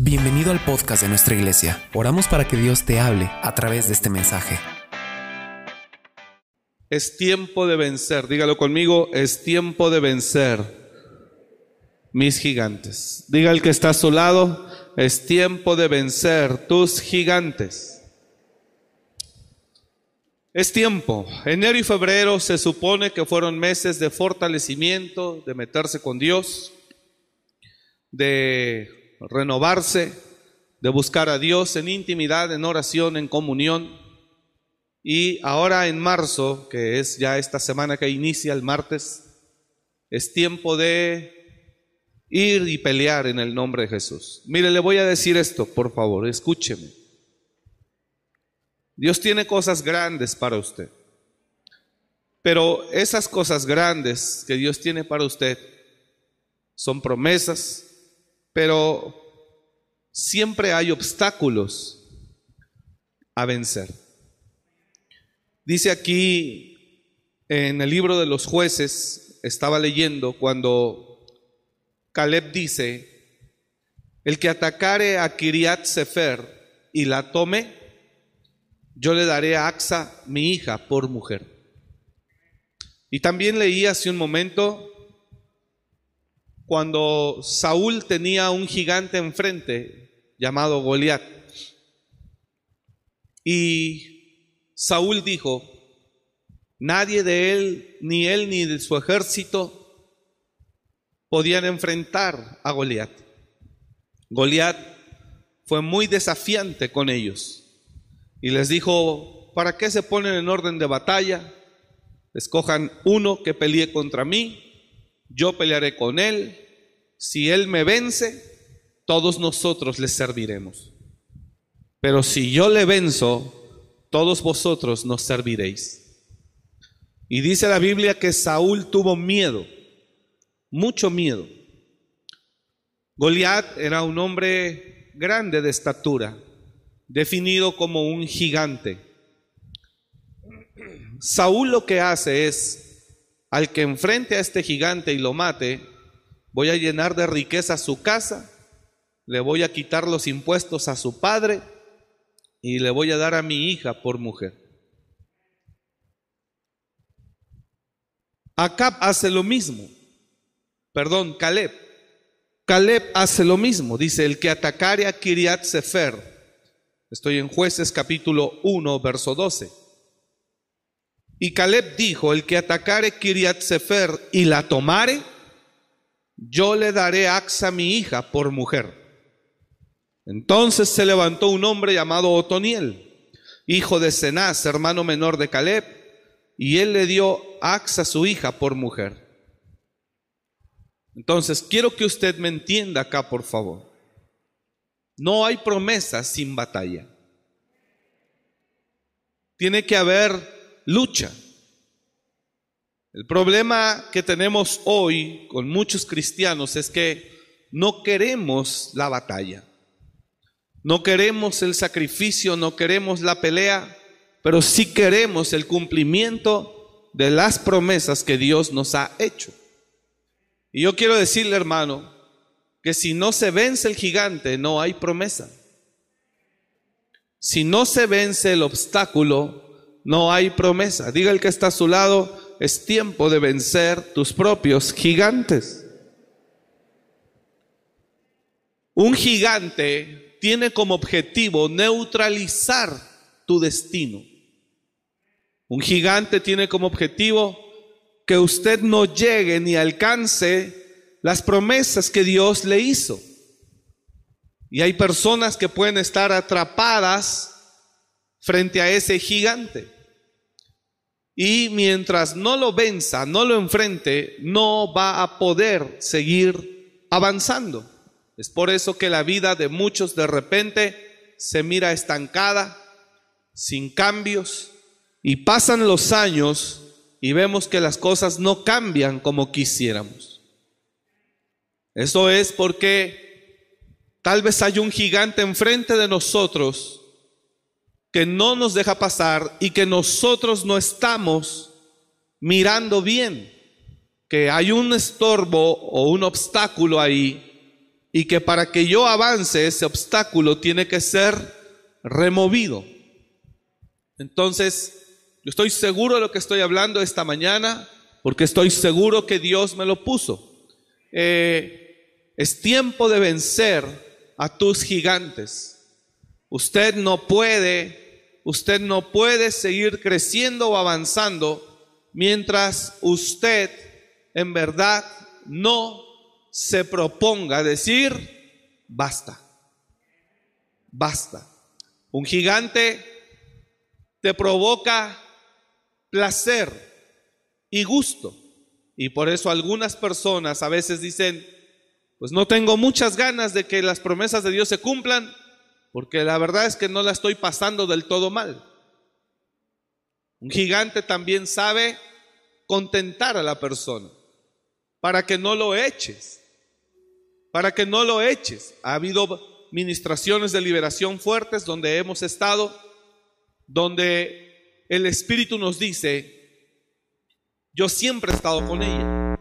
Bienvenido al podcast de nuestra iglesia. Oramos para que Dios te hable a través de este mensaje. Es tiempo de vencer, dígalo conmigo, es tiempo de vencer mis gigantes. Diga el que está a su lado, es tiempo de vencer tus gigantes. Es tiempo. Enero y febrero se supone que fueron meses de fortalecimiento, de meterse con Dios, de renovarse, de buscar a Dios en intimidad, en oración, en comunión. Y ahora en marzo, que es ya esta semana que inicia el martes, es tiempo de ir y pelear en el nombre de Jesús. Mire, le voy a decir esto, por favor, escúcheme. Dios tiene cosas grandes para usted. Pero esas cosas grandes que Dios tiene para usted son promesas, pero siempre hay obstáculos a vencer. Dice aquí en el libro de los jueces, estaba leyendo cuando Caleb dice, el que atacare a Kiriat Sefer y la tome, yo le daré a Axa, mi hija, por mujer. Y también leí hace un momento cuando Saúl tenía un gigante enfrente llamado Goliat. Y Saúl dijo, nadie de él, ni él ni de su ejército podían enfrentar a Goliat. Goliat fue muy desafiante con ellos y les dijo, ¿para qué se ponen en orden de batalla? Escojan uno que pelee contra mí yo pelearé con él, si él me vence, todos nosotros le serviremos. Pero si yo le venzo, todos vosotros nos serviréis. Y dice la Biblia que Saúl tuvo miedo, mucho miedo. Goliat era un hombre grande de estatura, definido como un gigante. Saúl lo que hace es al que enfrente a este gigante y lo mate, voy a llenar de riqueza su casa, le voy a quitar los impuestos a su padre y le voy a dar a mi hija por mujer. Acab hace lo mismo. Perdón, Caleb. Caleb hace lo mismo. Dice, el que atacare a Kiriat Sefer. Estoy en jueces capítulo 1, verso 12. Y Caleb dijo, el que atacare Kiriat Sefer y la tomare, yo le daré Axa mi hija por mujer. Entonces se levantó un hombre llamado Otoniel, hijo de Cenaz, hermano menor de Caleb, y él le dio Axa su hija por mujer. Entonces, quiero que usted me entienda acá, por favor. No hay promesa sin batalla. Tiene que haber lucha. El problema que tenemos hoy con muchos cristianos es que no queremos la batalla, no queremos el sacrificio, no queremos la pelea, pero sí queremos el cumplimiento de las promesas que Dios nos ha hecho. Y yo quiero decirle, hermano, que si no se vence el gigante, no hay promesa. Si no se vence el obstáculo, no hay promesa. Diga el que está a su lado, es tiempo de vencer tus propios gigantes. Un gigante tiene como objetivo neutralizar tu destino. Un gigante tiene como objetivo que usted no llegue ni alcance las promesas que Dios le hizo. Y hay personas que pueden estar atrapadas frente a ese gigante. Y mientras no lo venza, no lo enfrente, no va a poder seguir avanzando. Es por eso que la vida de muchos de repente se mira estancada, sin cambios, y pasan los años y vemos que las cosas no cambian como quisiéramos. Eso es porque tal vez hay un gigante enfrente de nosotros que no nos deja pasar y que nosotros no estamos mirando bien, que hay un estorbo o un obstáculo ahí y que para que yo avance ese obstáculo tiene que ser removido. Entonces, yo estoy seguro de lo que estoy hablando esta mañana porque estoy seguro que Dios me lo puso. Eh, es tiempo de vencer a tus gigantes. Usted no puede, usted no puede seguir creciendo o avanzando mientras usted en verdad no se proponga decir, basta, basta. Un gigante te provoca placer y gusto. Y por eso algunas personas a veces dicen, pues no tengo muchas ganas de que las promesas de Dios se cumplan, porque la verdad es que no la estoy pasando del todo mal. Un gigante también sabe contentar a la persona para que no lo eches, para que no lo eches. Ha habido ministraciones de liberación fuertes donde hemos estado, donde el Espíritu nos dice, yo siempre he estado con ella.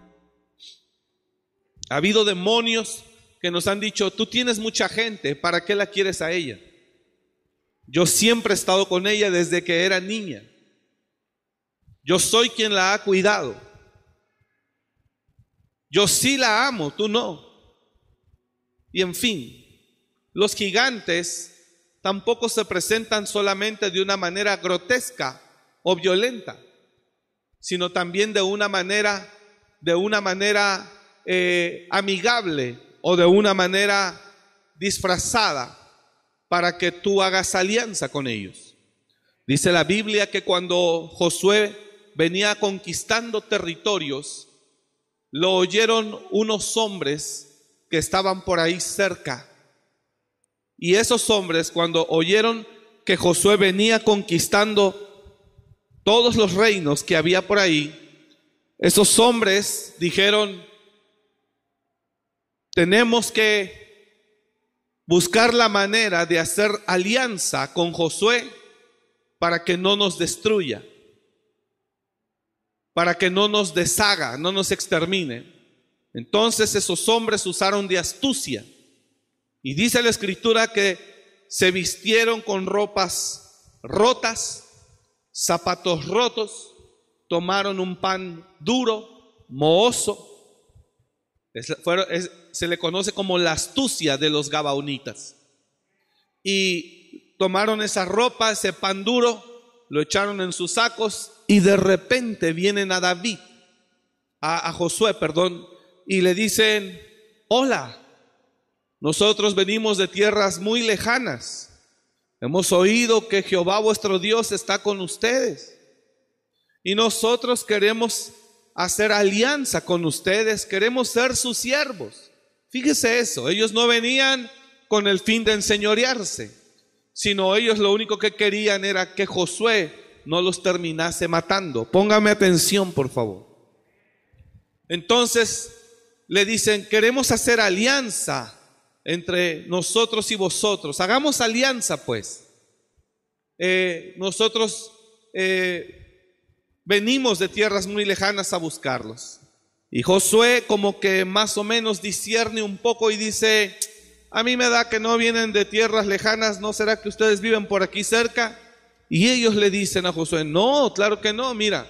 Ha habido demonios que nos han dicho, tú tienes mucha gente, ¿para qué la quieres a ella? Yo siempre he estado con ella desde que era niña. Yo soy quien la ha cuidado. Yo sí la amo, tú no. Y en fin, los gigantes tampoco se presentan solamente de una manera grotesca o violenta, sino también de una manera, de una manera eh, amigable o de una manera disfrazada para que tú hagas alianza con ellos. Dice la Biblia que cuando Josué venía conquistando territorios, lo oyeron unos hombres que estaban por ahí cerca. Y esos hombres, cuando oyeron que Josué venía conquistando todos los reinos que había por ahí, esos hombres dijeron, tenemos que buscar la manera de hacer alianza con Josué para que no nos destruya para que no nos deshaga, no nos extermine. Entonces esos hombres usaron de astucia. Y dice la escritura que se vistieron con ropas rotas, zapatos rotos, tomaron un pan duro, mohoso. Se le conoce como la astucia de los gabaonitas. Y tomaron esa ropa, ese pan duro, lo echaron en sus sacos y de repente vienen a David, a, Josué, perdón, y le dicen, hola, nosotros venimos de tierras muy lejanas. Hemos oído que Jehová vuestro Dios está con ustedes. Y nosotros queremos hacer alianza con ustedes, queremos ser sus siervos. Fíjese eso, ellos no venían con el fin de enseñorearse, sino ellos lo único que querían era que Josué no los terminase matando. Póngame atención, por favor. Entonces le dicen, queremos hacer alianza entre nosotros y vosotros. Hagamos alianza, pues. Eh, nosotros eh, venimos de tierras muy lejanas a buscarlos. Y Josué como que más o menos discierne un poco y dice, a mí me da que no vienen de tierras lejanas, ¿no será que ustedes viven por aquí cerca? Y ellos le dicen a Josué, no, claro que no, mira,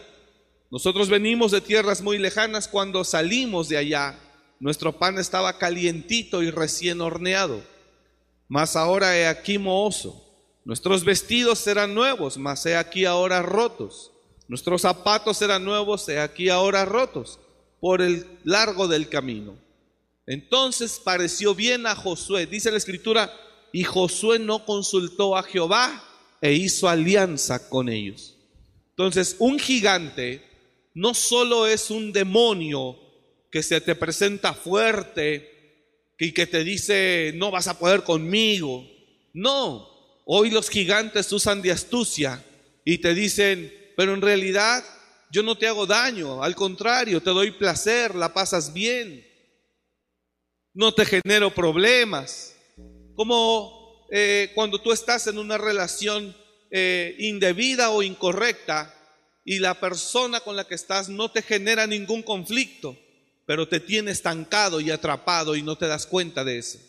nosotros venimos de tierras muy lejanas, cuando salimos de allá, nuestro pan estaba calientito y recién horneado, mas ahora he aquí mohoso. Nuestros vestidos serán nuevos, mas he aquí ahora rotos. Nuestros zapatos serán nuevos, he aquí ahora rotos, por el largo del camino. Entonces pareció bien a Josué, dice la escritura, y Josué no consultó a Jehová e hizo alianza con ellos. Entonces, un gigante no solo es un demonio que se te presenta fuerte y que te dice, no vas a poder conmigo. No, hoy los gigantes usan de astucia y te dicen, pero en realidad yo no te hago daño, al contrario, te doy placer, la pasas bien, no te genero problemas. Como eh, cuando tú estás en una relación eh, indebida o incorrecta y la persona con la que estás no te genera ningún conflicto. pero te tiene estancado y atrapado y no te das cuenta de eso.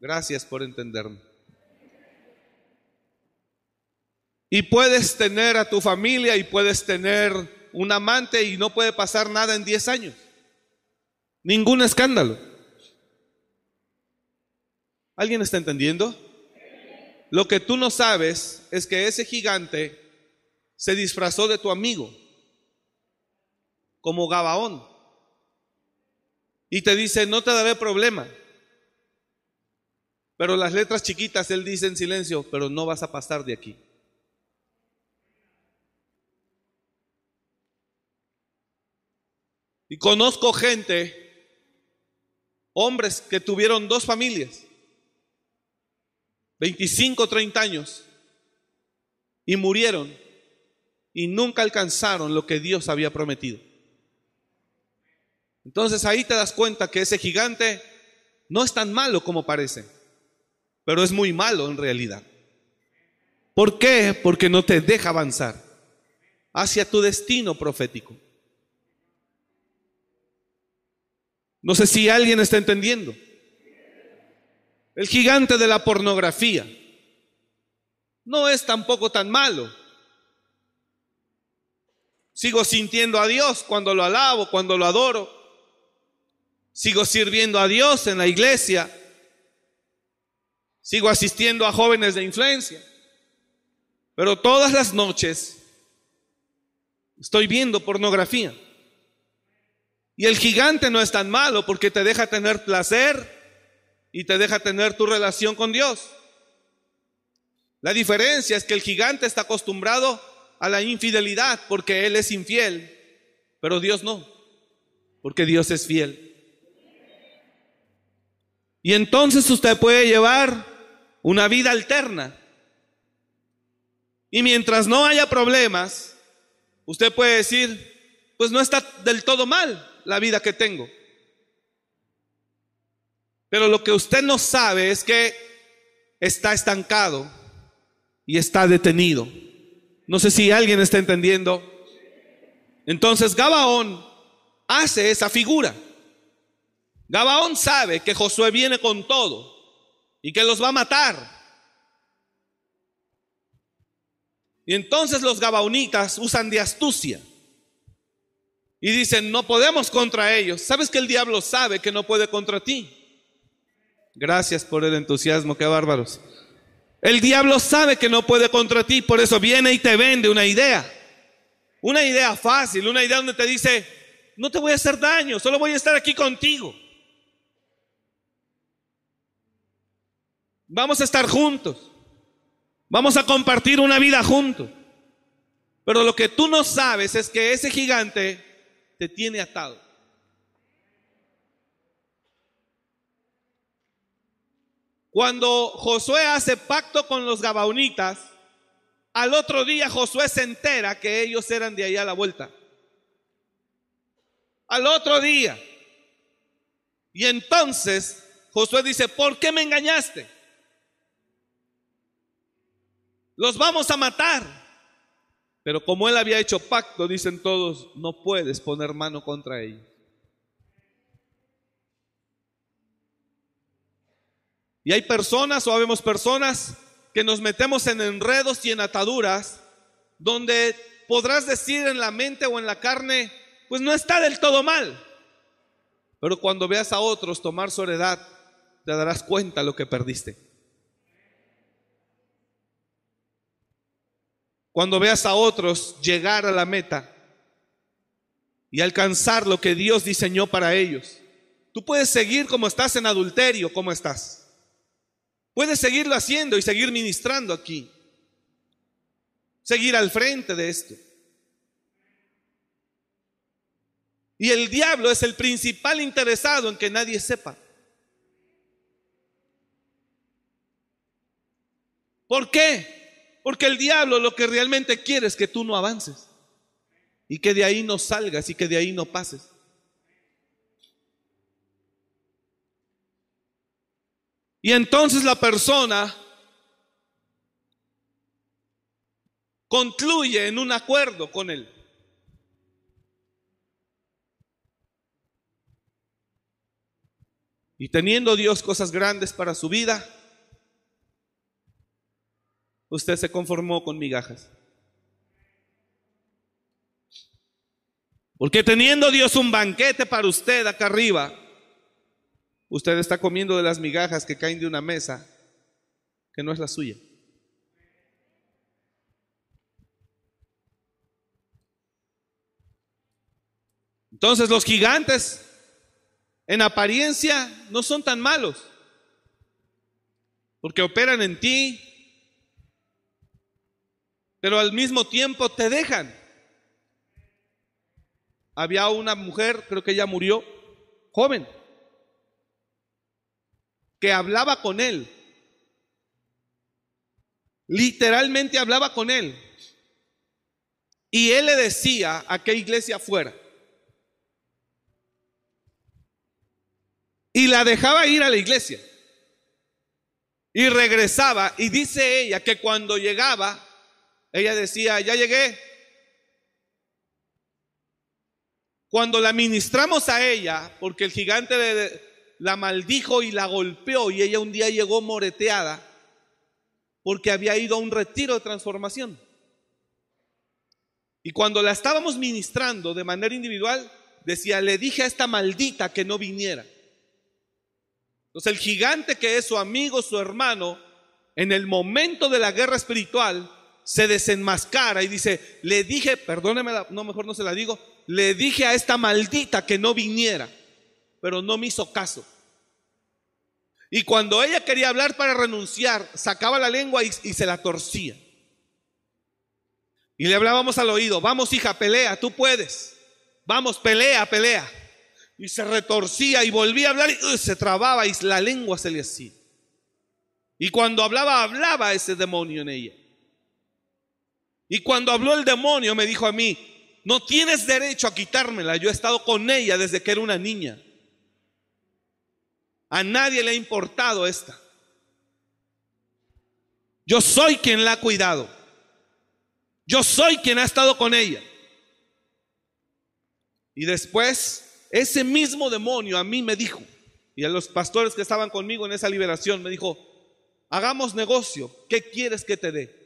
Gracias por entenderme. Y puedes tener a tu familia y puedes tener un amante y no puede pasar nada en 10 años. Ningún escándalo. ¿Alguien está entendiendo? Lo que tú no sabes es que ese gigante se disfrazó de tu amigo, como Gabaón. Y te dice, no te daré problema. Pero las letras chiquitas él dice en silencio, pero no vas a pasar de aquí. Y conozco gente, hombres que tuvieron dos familias, 25, 30 años, y murieron y nunca alcanzaron lo que Dios había prometido. Entonces ahí te das cuenta que ese gigante no es tan malo como parece, pero es muy malo en realidad. ¿Por qué? Porque no te deja avanzar hacia tu destino profético. No sé si alguien está entendiendo. El gigante de la pornografía no es tampoco tan malo. Sigo sintiendo a Dios cuando lo alabo, cuando lo adoro. Sigo sirviendo a Dios en la iglesia. Sigo asistiendo a jóvenes de influencia. Pero todas las noches estoy viendo pornografía. Y el gigante no es tan malo porque te deja tener placer y te deja tener tu relación con Dios. La diferencia es que el gigante está acostumbrado a la infidelidad porque él es infiel, pero Dios no, porque Dios es fiel. Y entonces usted puede llevar una vida alterna. Y mientras no haya problemas, usted puede decir, pues no está del todo mal la vida que tengo. Pero lo que usted no sabe es que está estancado y está detenido. No sé si alguien está entendiendo. Entonces Gabaón hace esa figura. Gabaón sabe que Josué viene con todo y que los va a matar. Y entonces los gabaonitas usan de astucia y dicen, no podemos contra ellos. ¿Sabes que el diablo sabe que no puede contra ti? Gracias por el entusiasmo, qué bárbaros. El diablo sabe que no puede contra ti, por eso viene y te vende una idea. Una idea fácil, una idea donde te dice, no te voy a hacer daño, solo voy a estar aquí contigo. Vamos a estar juntos. Vamos a compartir una vida juntos. Pero lo que tú no sabes es que ese gigante te tiene atado. Cuando Josué hace pacto con los Gabaonitas, al otro día Josué se entera que ellos eran de allá a la vuelta. Al otro día. Y entonces Josué dice, ¿por qué me engañaste? Los vamos a matar. Pero como él había hecho pacto, dicen todos, no puedes poner mano contra ellos. Y hay personas o habemos personas que nos metemos en enredos y en ataduras donde podrás decir en la mente o en la carne, pues no está del todo mal. Pero cuando veas a otros tomar su heredad, te darás cuenta lo que perdiste. Cuando veas a otros llegar a la meta y alcanzar lo que Dios diseñó para ellos, tú puedes seguir como estás en adulterio, como estás. Puedes seguirlo haciendo y seguir ministrando aquí. Seguir al frente de esto. Y el diablo es el principal interesado en que nadie sepa. ¿Por qué? Porque el diablo lo que realmente quiere es que tú no avances y que de ahí no salgas y que de ahí no pases. Y entonces la persona concluye en un acuerdo con él. Y teniendo Dios cosas grandes para su vida, usted se conformó con migajas. Porque teniendo Dios un banquete para usted acá arriba, usted está comiendo de las migajas que caen de una mesa que no es la suya. Entonces los gigantes en apariencia no son tan malos, porque operan en ti, pero al mismo tiempo te dejan. Había una mujer, creo que ella murió, joven, que hablaba con él. Literalmente hablaba con él. Y él le decía a qué iglesia fuera. Y la dejaba ir a la iglesia. Y regresaba. Y dice ella que cuando llegaba, ella decía, ya llegué. Cuando la ministramos a ella, porque el gigante la maldijo y la golpeó y ella un día llegó moreteada porque había ido a un retiro de transformación. Y cuando la estábamos ministrando de manera individual, decía, le dije a esta maldita que no viniera. Entonces el gigante que es su amigo, su hermano, en el momento de la guerra espiritual, se desenmascara y dice, le dije, perdóneme, no, mejor no se la digo, le dije a esta maldita que no viniera, pero no me hizo caso. Y cuando ella quería hablar para renunciar, sacaba la lengua y, se la torcía. Y le hablábamos al oído, vamos hija, pelea, tú puedes. Vamos, pelea, pelea y se retorcía y volvía a hablar y se trababa y la lengua se le hacía. Y cuando hablaba, hablaba ese demonio en ella. Y cuando habló el demonio me dijo a mí, no tienes derecho a quitármela, yo he estado con ella desde que era una niña. A nadie le ha importado esta. Yo soy quien la ha cuidado. Yo soy quien ha estado con ella. Y después ese mismo demonio a mí me dijo, y a los pastores que estaban conmigo en esa liberación, me dijo, hagamos negocio, ¿qué quieres que te dé?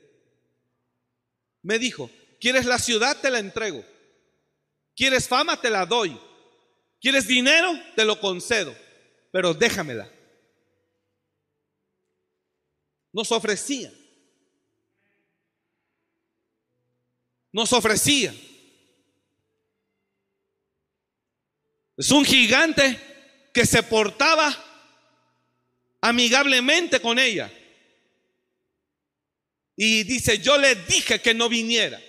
Me dijo, ¿quieres la ciudad? Te la entrego. ¿Quieres fama? Te la doy. ¿Quieres dinero? Te lo concedo, pero déjamela. Nos ofrecía. Nos ofrecía. Es un gigante que se portaba amigablemente con ella. Y dice, yo le dije que no viniera.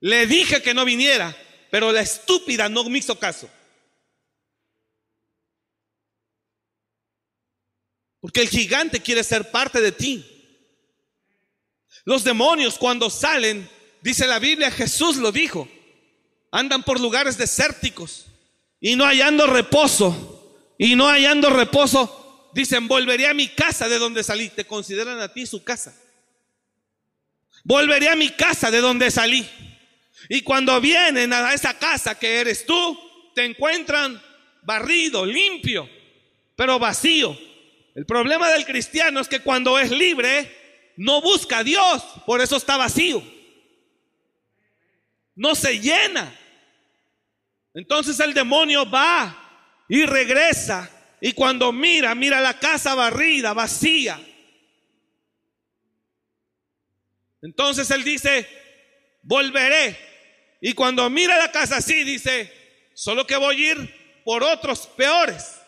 Le dije que no viniera, pero la estúpida no me hizo caso. Porque el gigante quiere ser parte de ti. Los demonios cuando salen, dice la Biblia, Jesús lo dijo, andan por lugares desérticos y no hallando reposo, y no hallando reposo, dicen, volveré a mi casa de donde salí. Te consideran a ti su casa. Volveré a mi casa de donde salí. Y cuando vienen a esa casa que eres tú, te encuentran barrido, limpio, pero vacío. El problema del cristiano es que cuando es libre, no busca a Dios, por eso está vacío. No se llena. Entonces el demonio va y regresa y cuando mira, mira la casa barrida, vacía. Entonces él dice, volveré. Y cuando mira la casa así, dice, solo que voy a ir por otros peores,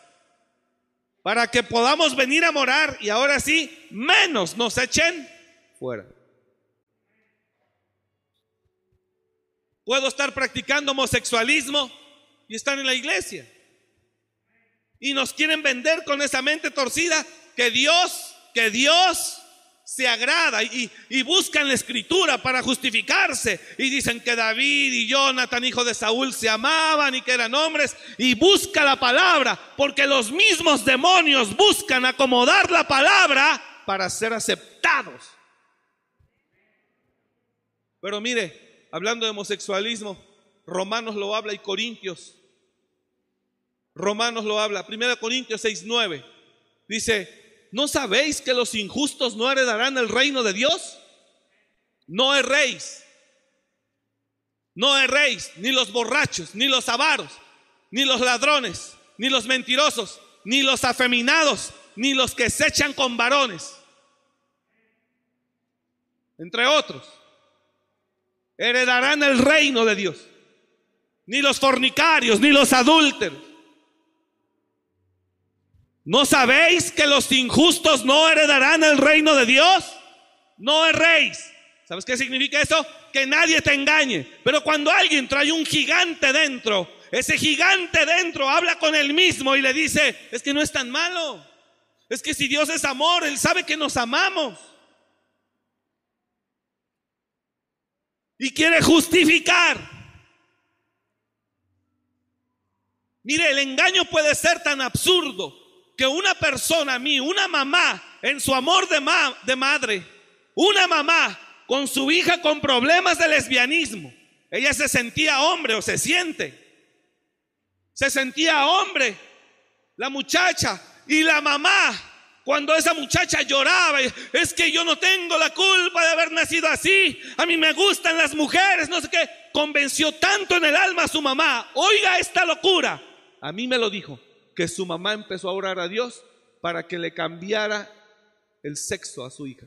para que podamos venir a morar y ahora sí, menos nos echen fuera. Puedo estar practicando homosexualismo y estar en la iglesia. Y nos quieren vender con esa mente torcida que Dios, que Dios se agrada y, buscan la escritura para justificarse y dicen que David y Jonathan, hijo de Saúl, se amaban y que eran hombres y busca la palabra porque los mismos demonios buscan acomodar la palabra para ser aceptados. Pero mire, hablando de homosexualismo, Romanos lo habla y Corintios. Romanos lo habla, 1 Corintios 6, 9. Dice, ¿no sabéis que los injustos no heredarán el reino de Dios? No erréis. No erréis, ni los borrachos, ni los avaros, ni los ladrones, ni los mentirosos, ni los afeminados, ni los que se echan con varones. Entre otros, heredarán el reino de Dios. Ni los fornicarios, ni los adúlteros. ¿No sabéis que los injustos no heredarán el reino de Dios? No erréis. ¿Sabes qué significa eso? Que nadie te engañe. Pero cuando alguien trae un gigante dentro, ese gigante dentro habla con él mismo y le dice, es que no es tan malo. Es que si Dios es amor, Él sabe que nos amamos. Y quiere justificar. Mire, el engaño puede ser tan absurdo que una persona a mí, una mamá, en su amor de, de madre, una mamá con su hija con problemas de lesbianismo. Ella se sentía hombre o se siente. Se sentía hombre. La muchacha y la mamá, cuando esa muchacha lloraba, es que yo no tengo la culpa de haber nacido así. A mí me gustan las mujeres, no sé qué. Convenció tanto en el alma a su mamá. Oiga esta locura. A mí me lo dijo, que su mamá empezó a orar a Dios para que le cambiara el sexo a su hija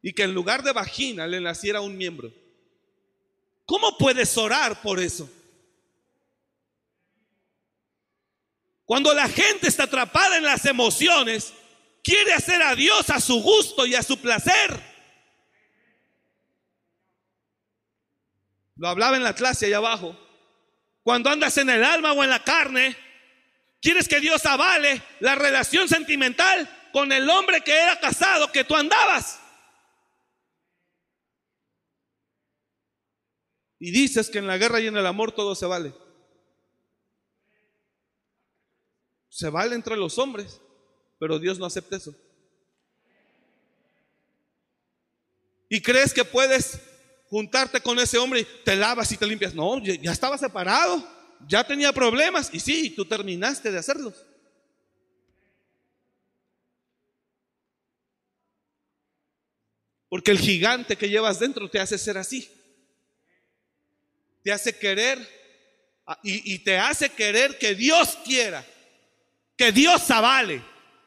y que en lugar de vagina le naciera un miembro. ¿Cómo puedes orar por eso? Cuando la gente está atrapada en las emociones, quiere hacer a Dios a su gusto y a su placer. Lo hablaba en la clase allá abajo. Cuando andas en el alma o en la carne, quieres que Dios avale la relación sentimental con el hombre que era casado, que tú andabas. Y dices que en la guerra y en el amor todo se vale. Se vale entre los hombres, pero Dios no acepta eso. Y crees que puedes juntarte con ese hombre y te lavas y te limpias. No, ya estaba separado, ya tenía problemas y sí, tú terminaste de hacerlos. Porque el gigante que llevas dentro te hace ser así te hace querer y, y, te hace querer que Dios quiera, que Dios avale,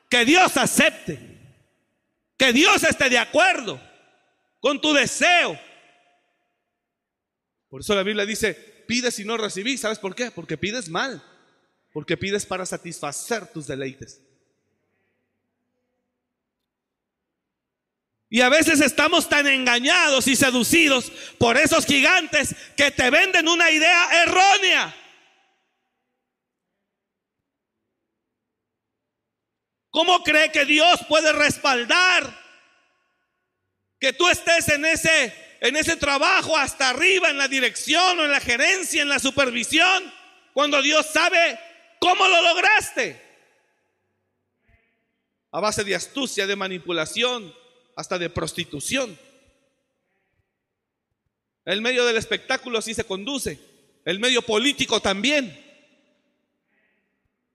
que Dios acepte, que Dios esté de acuerdo con tu deseo. Por eso la Biblia dice, pides y no recibís. ¿Sabes por qué? Porque pides mal, porque pides para satisfacer tus deleites. Y a veces estamos tan engañados y seducidos por esos gigantes que te venden una idea errónea. ¿Cómo cree que Dios puede respaldar que tú estés en ese en ese trabajo hasta arriba en la dirección o en la gerencia, en la supervisión, cuando Dios sabe cómo lo lograste? A base de astucia, de manipulación, hasta de prostitución. El medio del espectáculo así se conduce, el medio político también.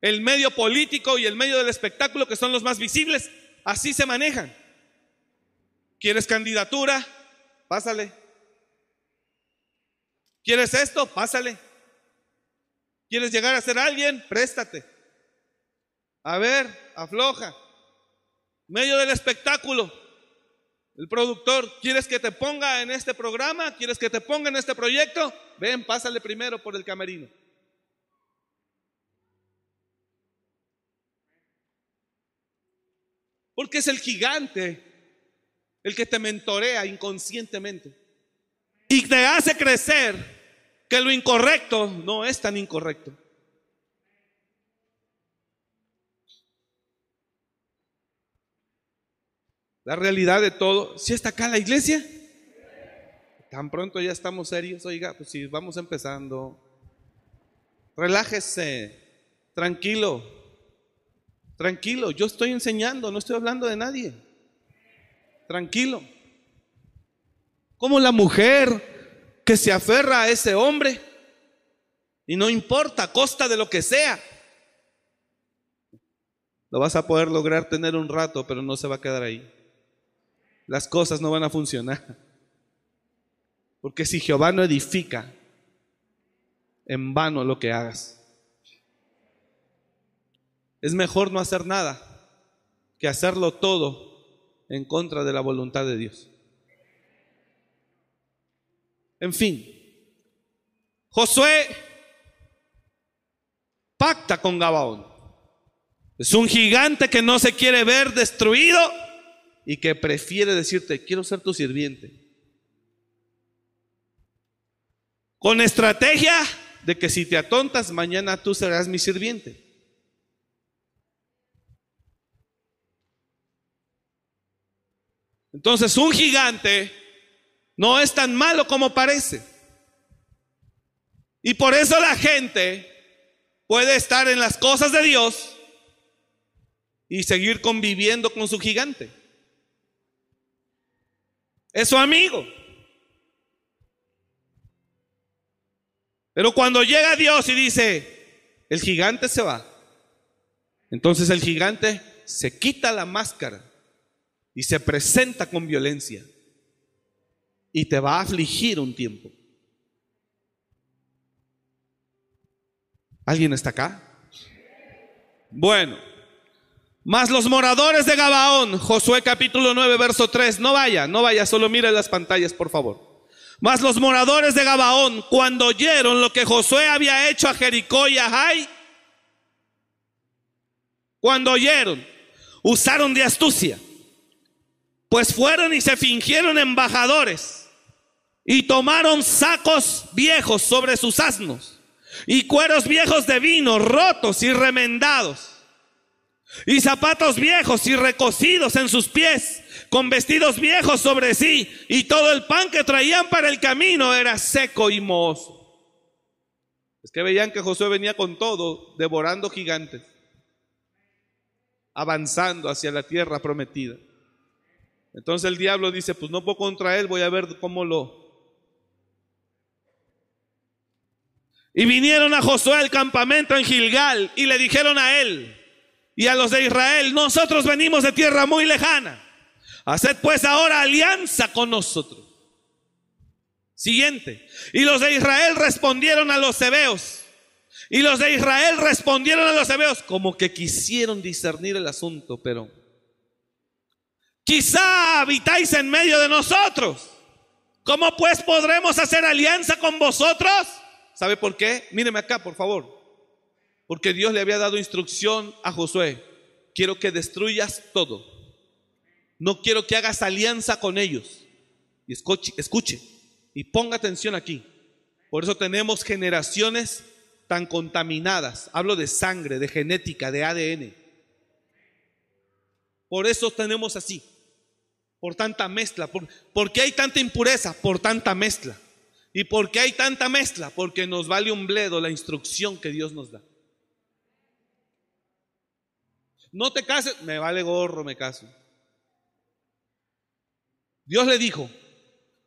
El medio político y el medio del espectáculo, que son los más visibles, así se manejan. ¿Quieres candidatura? Pásale. ¿Quieres esto? Pásale. ¿Quieres llegar a ser alguien? Préstate. A ver, afloja. Medio del espectáculo. El productor, ¿quieres que te ponga en este programa? ¿Quieres que te ponga en este proyecto? Ven, pásale primero por el camerino. Porque es el gigante el que te mentorea inconscientemente y te hace crecer que lo incorrecto no es tan incorrecto. la realidad de todo. ¿Si está acá la iglesia? Tan pronto ya estamos serios, oiga, pues si vamos empezando. Relájese, tranquilo, tranquilo, yo estoy enseñando, no estoy hablando de nadie. Tranquilo. Como la mujer que se aferra a ese hombre y no importa, costa de lo que sea, lo vas a poder lograr tener un rato, pero no se va a quedar ahí. Las cosas no van a funcionar. Porque si Jehová no edifica, en vano lo que hagas. Es mejor no hacer nada que hacerlo todo en contra de la voluntad de Dios. En fin, Josué pacta con Gabaón. Es un gigante que no se quiere ver destruido y que prefiere decirte, quiero ser tu sirviente. Con estrategia de que si te atontas, mañana tú serás mi sirviente. Entonces un gigante no es tan malo como parece. Y por eso la gente puede estar en las cosas de Dios y seguir conviviendo con su gigante. Es su amigo. Pero cuando llega Dios y dice, el gigante se va, entonces el gigante se quita la máscara y se presenta con violencia y te va a afligir un tiempo. ¿Alguien está acá? Bueno. Mas los moradores de Gabaón, Josué capítulo 9, verso 3, no vaya, no vaya, solo mire las pantallas, por favor. Mas los moradores de Gabaón, cuando oyeron lo que Josué había hecho a Jericó y a Jai, cuando oyeron, usaron de astucia, pues fueron y se fingieron embajadores y tomaron sacos viejos sobre sus asnos y cueros viejos de vino rotos y remendados y zapatos viejos y recocidos en sus pies, con vestidos viejos sobre sí, y todo el pan que traían para el camino era seco y mohoso. Es que veían que Josué venía con todo, devorando gigantes, avanzando hacia la tierra prometida. Entonces el diablo dice, pues no puedo contra él, voy a ver cómo lo... Y vinieron a Josué al campamento en Gilgal y le dijeron a él, y a los de Israel, nosotros venimos de tierra muy lejana. Haced pues ahora alianza con nosotros. Siguiente. Y los de Israel respondieron a los hebeos. Y los de Israel respondieron a los hebeos como que quisieron discernir el asunto, pero quizá habitáis en medio de nosotros. ¿Cómo pues podremos hacer alianza con vosotros? ¿Sabe por qué? Míreme acá, por favor. Porque Dios le había dado instrucción a Josué. Quiero que destruyas todo. No quiero que hagas alianza con ellos. Y escuche, escuche y ponga atención aquí. Por eso tenemos generaciones tan contaminadas. Hablo de sangre, de genética, de ADN. Por eso tenemos así. Por tanta mezcla. Por, ¿Por qué hay tanta impureza? Por tanta mezcla. ¿Y por qué hay tanta mezcla? Porque nos vale un bledo la instrucción que Dios nos da. no te cases, me vale gorro, me caso. Dios le dijo,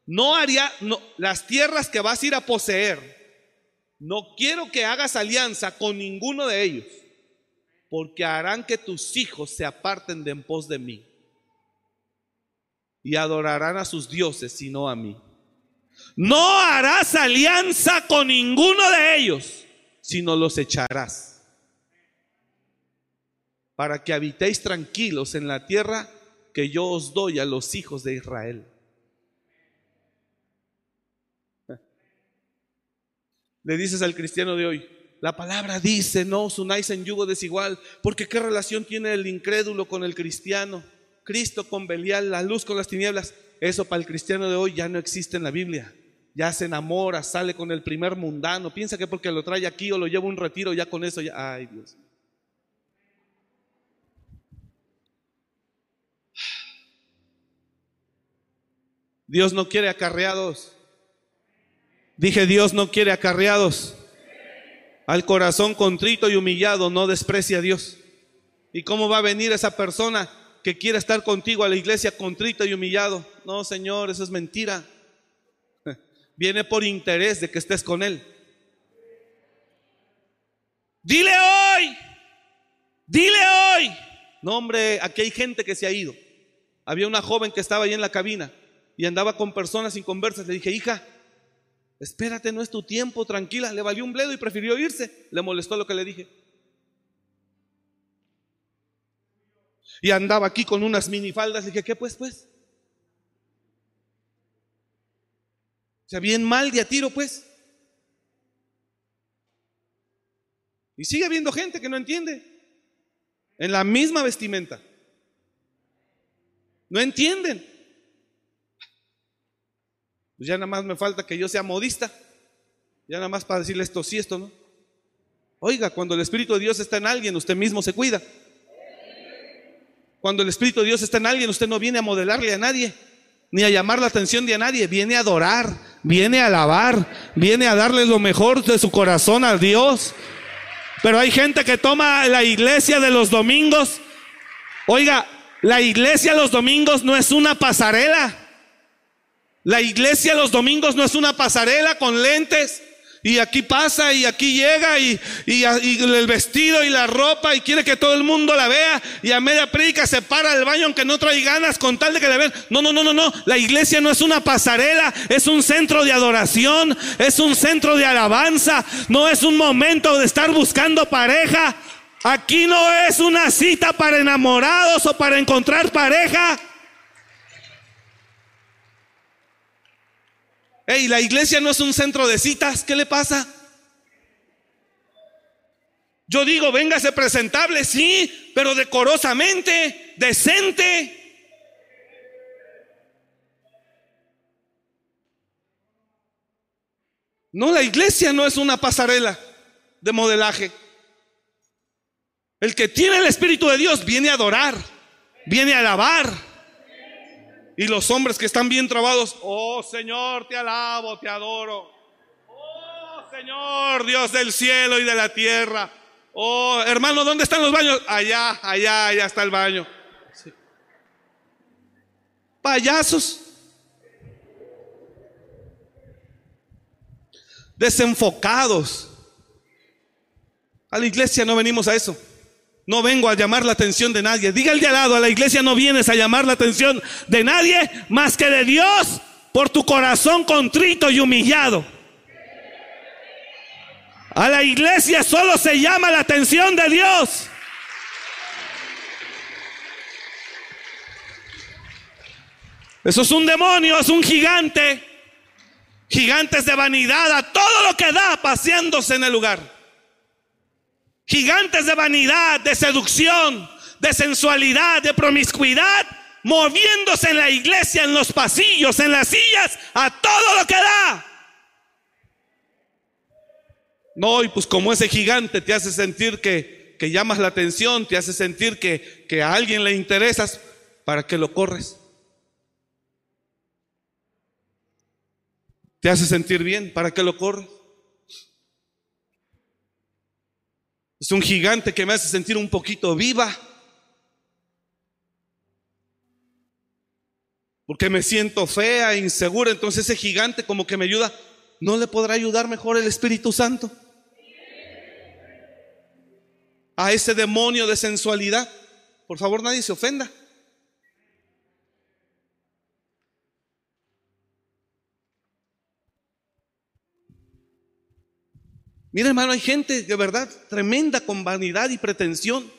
no haría, no, las tierras que vas a ir a poseer, no quiero que hagas alianza con ninguno de ellos, porque harán que tus hijos se aparten de en pos de mí y adorarán a sus dioses, sino a mí. No harás alianza con ninguno de ellos, sino los echarás para que habitéis tranquilos en la tierra que yo os doy a los hijos de Israel. Le dices al cristiano de hoy, la palabra dice, no os unáis en yugo desigual, porque ¿qué relación tiene el incrédulo con el cristiano? Cristo con Belial, la luz con las tinieblas. Eso para el cristiano de hoy ya no existe en la Biblia. Ya se enamora, sale con el primer mundano. Piensa que porque lo trae aquí o lo lleva un retiro, ya con eso, ya, ay Dios. Dios no quiere acarreados. Dije, Dios no quiere acarreados. Al corazón contrito y humillado no desprecia a Dios. ¿Y cómo va a venir esa persona que quiere estar contigo a la iglesia contrito y humillado? No, Señor, eso es mentira. Viene por interés de que estés con Él. Dile hoy, dile hoy No, hombre, aquí hay gente que se ha ido. Había una joven que estaba ahí en la cabina y andaba con personas sin conversas. Le dije, hija, espérate, no es tu tiempo, tranquila. Le valió un bledo y prefirió irse. Le molestó lo que le dije. Y andaba aquí con unas minifaldas. Le dije, ¿qué pues, pues? O sea, bien mal de a tiro, pues. Y sigue habiendo gente que no entiende. En la misma vestimenta. No entienden. Pues ya nada más me falta que yo sea modista. Ya nada más para decirle esto sí, esto no. Oiga, cuando el Espíritu de Dios está en alguien, usted mismo se cuida. Cuando el Espíritu de Dios está en alguien, usted no viene a modelarle a nadie, ni a llamar la atención de a nadie, viene a adorar, viene a alabar, viene a darle lo mejor de su corazón a Dios. Pero hay gente que toma la iglesia de los domingos. Oiga, la iglesia los domingos no es una pasarela. La iglesia los domingos no es una pasarela con lentes. Y aquí pasa y aquí llega y, y, el vestido y la ropa y quiere que todo el mundo la vea y a media predica se para del baño aunque no trae ganas con tal de que le vean. No, no, no, no, no. La iglesia no es una pasarela, es un centro de adoración, es un centro de alabanza, no es un momento de estar buscando pareja. Aquí no es una cita para enamorados o para encontrar pareja. Hey, la iglesia no es un centro de citas. ¿Qué le pasa? Yo digo, véngase presentable, sí, pero decorosamente, decente. No, la iglesia no es una pasarela de modelaje. El que tiene el Espíritu de Dios viene a adorar, viene a alabar. Y los hombres que están bien trabados, oh Señor, te alabo, te adoro. Oh Señor, Dios del cielo y de la tierra. Oh hermano, ¿dónde están los baños? Allá, allá, allá está el baño. Sí. Payasos. Desenfocados. A la iglesia no venimos a eso. No vengo a llamar la atención de nadie. Diga de al lado, a la iglesia no vienes a llamar la atención de nadie más que de Dios por tu corazón contrito y humillado. A la iglesia solo se llama la atención de Dios. Eso es un demonio, es un gigante. Gigantes de vanidad a todo lo que da paseándose en el lugar. Gigantes de vanidad, de seducción, de sensualidad, de promiscuidad, moviéndose en la iglesia, en los pasillos, en las sillas, a todo lo que da. No, y pues como ese gigante te hace sentir que, que llamas la atención, te hace sentir que, que a alguien le interesas, ¿para que lo corres? Te hace sentir bien, ¿para qué lo corres? Es un gigante que me hace sentir un poquito viva. Porque me siento fea, insegura. Entonces ese gigante como que me ayuda. ¿No le podrá ayudar mejor el Espíritu Santo? A ese demonio de sensualidad. Por favor, nadie se ofenda. Mira, hermano, hay gente de verdad tremenda con vanidad y pretensión.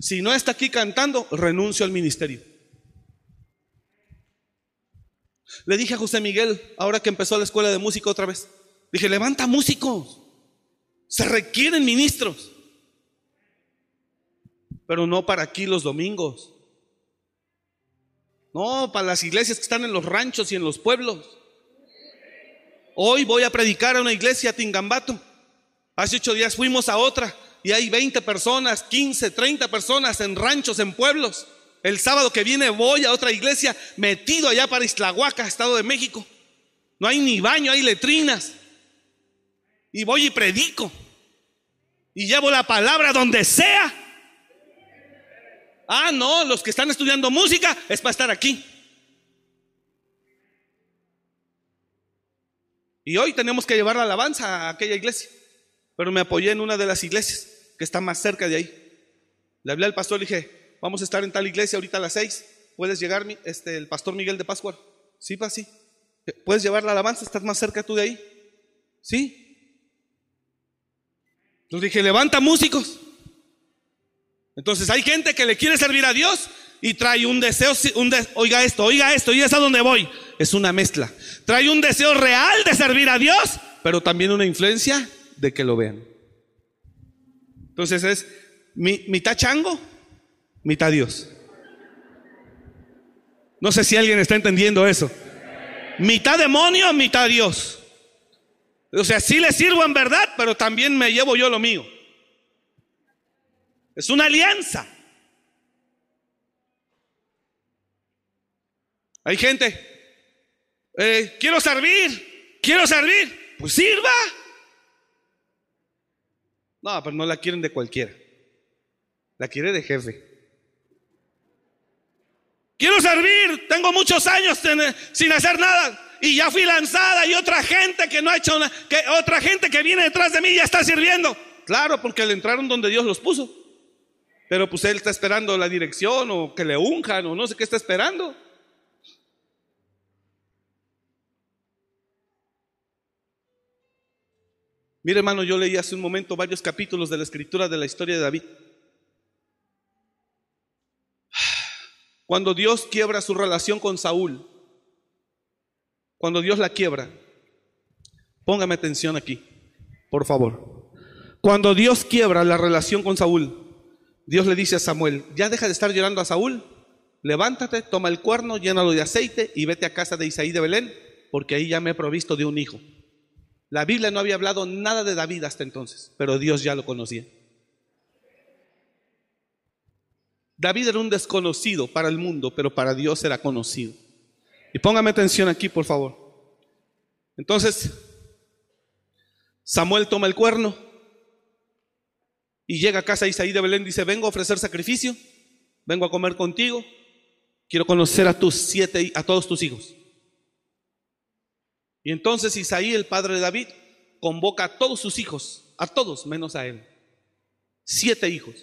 Si no está aquí cantando, renuncio al ministerio. Le dije a José Miguel, ahora que empezó la escuela de música otra vez, dije, levanta músicos. Se requieren ministros. Pero no para aquí los domingos. No, para las iglesias que están en los ranchos y en los pueblos. Hoy voy a predicar a una iglesia a Tingambato. Hace ocho días fuimos a otra y hay 20 personas, 15, 30 personas en ranchos, en pueblos. El sábado que viene voy a otra iglesia metido allá para Islahuaca, Estado de México. No hay ni baño, hay letrinas. Y voy y predico. Y llevo la palabra donde sea. Ah, no, los que están estudiando música es para estar aquí. Y hoy tenemos que llevar la alabanza a aquella iglesia. Pero me apoyé en una de las iglesias que está más cerca de ahí. Le hablé al pastor y dije, vamos a estar en tal iglesia ahorita a las seis. ¿Puedes llegar, este, el pastor Miguel de Pascua? Sí, pa, sí. ¿Puedes llevar la alabanza? ¿Estás más cerca tú de ahí? Sí. Entonces dije, levanta músicos. Entonces hay gente que le quiere servir a Dios y trae un deseo, un oiga esto, oiga esto, y es a donde voy. Es una mezcla. Trae un deseo real de servir a Dios, pero también una influencia de que lo vean. Entonces es mi- mitad chango, mitad Dios. No sé si alguien está entendiendo eso. Mitad demonio, mitad Dios. O sea, sí le sirvo en verdad, pero también me llevo yo lo mío. Es una alianza. Hay gente, eh, quiero servir, quiero servir, pues sirva. No, pero no la quieren de cualquiera. La quiere de jefe. Quiero servir, tengo muchos años ten- sin hacer nada y ya fui lanzada y otra gente que no ha hecho nada, que otra gente que viene detrás de mí ya está sirviendo. Claro, porque le entraron donde Dios los puso. Pero pues él está esperando la dirección o que le unjan o no sé qué está esperando. Mire hermano, yo leí hace un momento varios capítulos de la escritura de la historia de David. Cuando Dios quiebra su relación con Saúl, cuando Dios la quiebra, póngame atención aquí, por favor. Cuando Dios quiebra la relación con Saúl, Dios le dice a Samuel, ya deja de estar llorando a Saúl, levántate, toma el cuerno, llénalo de aceite y vete a casa de Isaí de Belén, porque ahí ya me he provisto de un hijo. La Biblia no había hablado nada de David hasta entonces, pero Dios ya lo conocía. David era un desconocido para el mundo, pero para Dios era conocido. Y póngame atención aquí, por favor. Entonces, Samuel toma el cuerno y llega a casa de Isaí de Belén, dice, vengo a ofrecer sacrificio, vengo a comer contigo, quiero conocer a tus siete, a todos tus hijos. Y entonces Isaí, el padre de David, convoca a todos sus hijos, a todos menos a él. Siete hijos.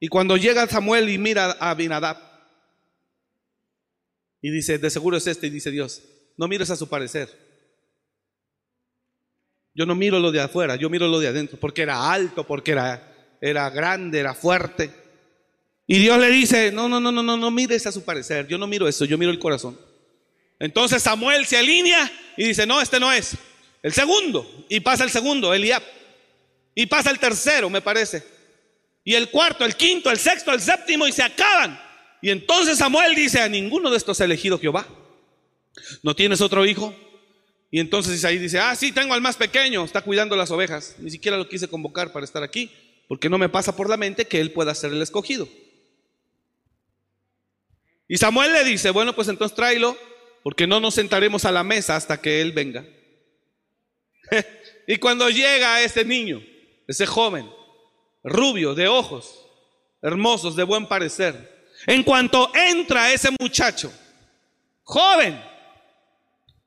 Y cuando llega Samuel y mira a Abinadab, y dice, de seguro es este, y dice Dios, no mires a su parecer. Yo no miro lo de afuera, yo miro lo de adentro, porque era alto, porque era, era grande, era fuerte. Y Dios le dice, no, no, no, no, no, no mires a su parecer, yo no miro eso, yo miro el corazón. Entonces Samuel se alinea y dice, no, este no es. El segundo, y pasa el segundo, Eliab. Y pasa el tercero, me parece. Y el cuarto, el quinto, el sexto, el séptimo, y se acaban. Y entonces Samuel dice, a ninguno de estos ha elegido Jehová. ¿No tienes otro hijo? Y entonces Isaí dice, ah, sí, tengo al más pequeño, está cuidando las ovejas. Ni siquiera lo quise convocar para estar aquí, porque no me pasa por la mente que él pueda ser el escogido. Y Samuel le dice, bueno, pues entonces tráelo, porque no nos sentaremos a la mesa hasta que él venga. y cuando llega ese niño, ese joven, rubio, de ojos, hermosos, de buen parecer, en cuanto entra ese muchacho, joven,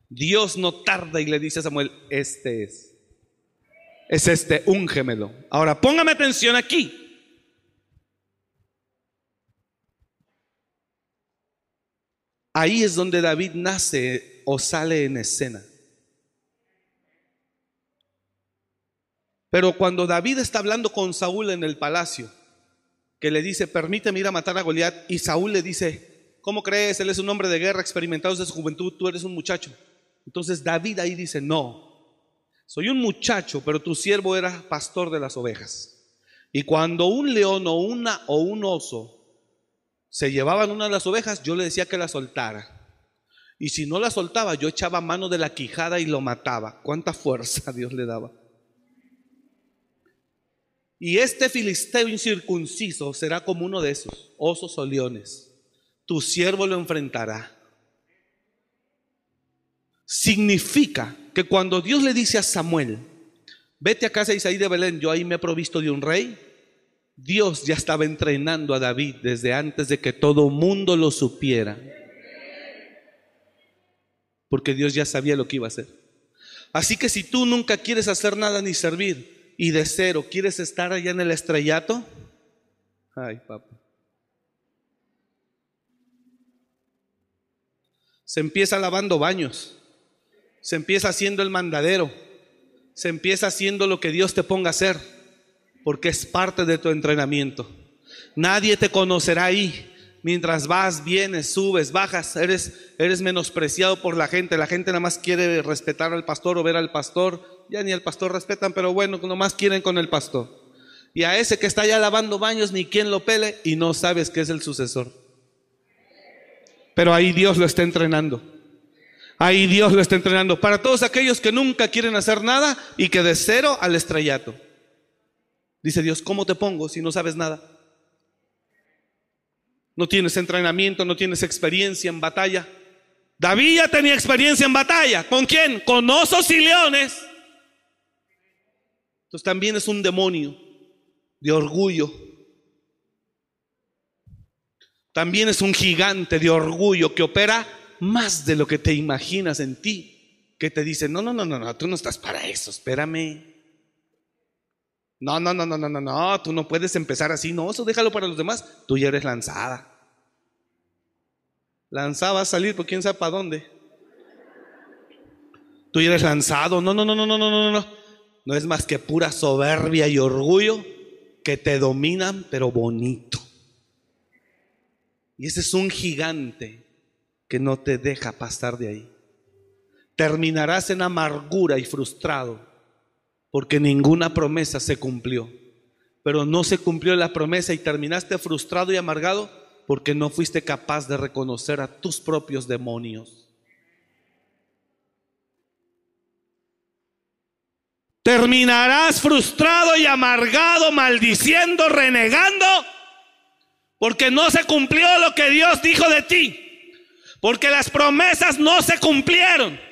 Dios no tarda y le dice a Samuel, este es. Es este, úngemelo. Ahora, póngame atención aquí. Ahí es donde David nace o sale en escena. Pero cuando David está hablando con Saúl en el palacio, que le dice, permíteme ir a matar a Goliat, y Saúl le dice, ¿cómo crees? Él es un hombre de guerra experimentado desde su juventud, tú eres un muchacho. Entonces David ahí dice, no, soy un muchacho, pero tu siervo era pastor de las ovejas. Y cuando un león o una o un oso se llevaban una de las ovejas, yo le decía que la soltara. Y si no la soltaba, yo echaba mano de la quijada y lo mataba. ¿Cuánta fuerza Dios le daba? Y este filisteo incircunciso será como uno de esos osos o leones. Tu siervo lo enfrentará. Significa que cuando Dios le dice a Samuel, vete a casa de Isaí de Belén, yo ahí me he provisto de un rey, Dios ya estaba entrenando a David desde antes de que todo mundo lo supiera. Porque Dios ya sabía lo que iba a hacer. Así que si tú nunca quieres hacer nada ni servir y de cero quieres estar allá en el estrellato, ay papá. Se empieza lavando baños, se empieza haciendo el mandadero, se empieza haciendo lo que Dios te ponga a hacer porque es parte de tu entrenamiento. Nadie te conocerá ahí. Mientras vas, vienes, subes, bajas, eres, eres menospreciado por la gente. La gente nada más quiere respetar al pastor o ver al pastor. Ya ni al pastor respetan, pero bueno, nomás quieren con el pastor. Y a ese que está ya lavando baños, ni quien lo pele y no sabes que es el sucesor. Pero ahí Dios lo está entrenando. Ahí Dios lo está entrenando. Para todos aquellos que nunca quieren hacer nada y que de cero al estrellato. Dice Dios, ¿cómo te pongo si no sabes nada? No tienes entrenamiento, no tienes experiencia en batalla. David ya tenía experiencia en batalla. ¿Con quién? Con osos y leones. Entonces también es un demonio de orgullo, también es un gigante de orgullo que opera más de lo que te imaginas en ti. Que te dice, no, no, no, no, no, tú no estás para eso, espérame. No, no, no, no, no, no, no, tú no puedes empezar así, no, eso déjalo para los demás, tú ya eres lanzada. Lanzada a salir por quién sabe para dónde. Tú ya eres lanzado, no, no, no, no, no, no, no, no. No es más que pura soberbia y orgullo que te dominan, pero bonito. Y ese es un gigante que no te deja pasar de ahí. Terminarás en amargura y frustrado porque ninguna promesa se cumplió. Pero no se cumplió la promesa y terminaste frustrado y amargado porque no fuiste capaz de reconocer a tus propios demonios. Terminarás frustrado y amargado, maldiciendo, renegando porque no se cumplió lo que Dios dijo de ti. Porque las promesas no se cumplieron.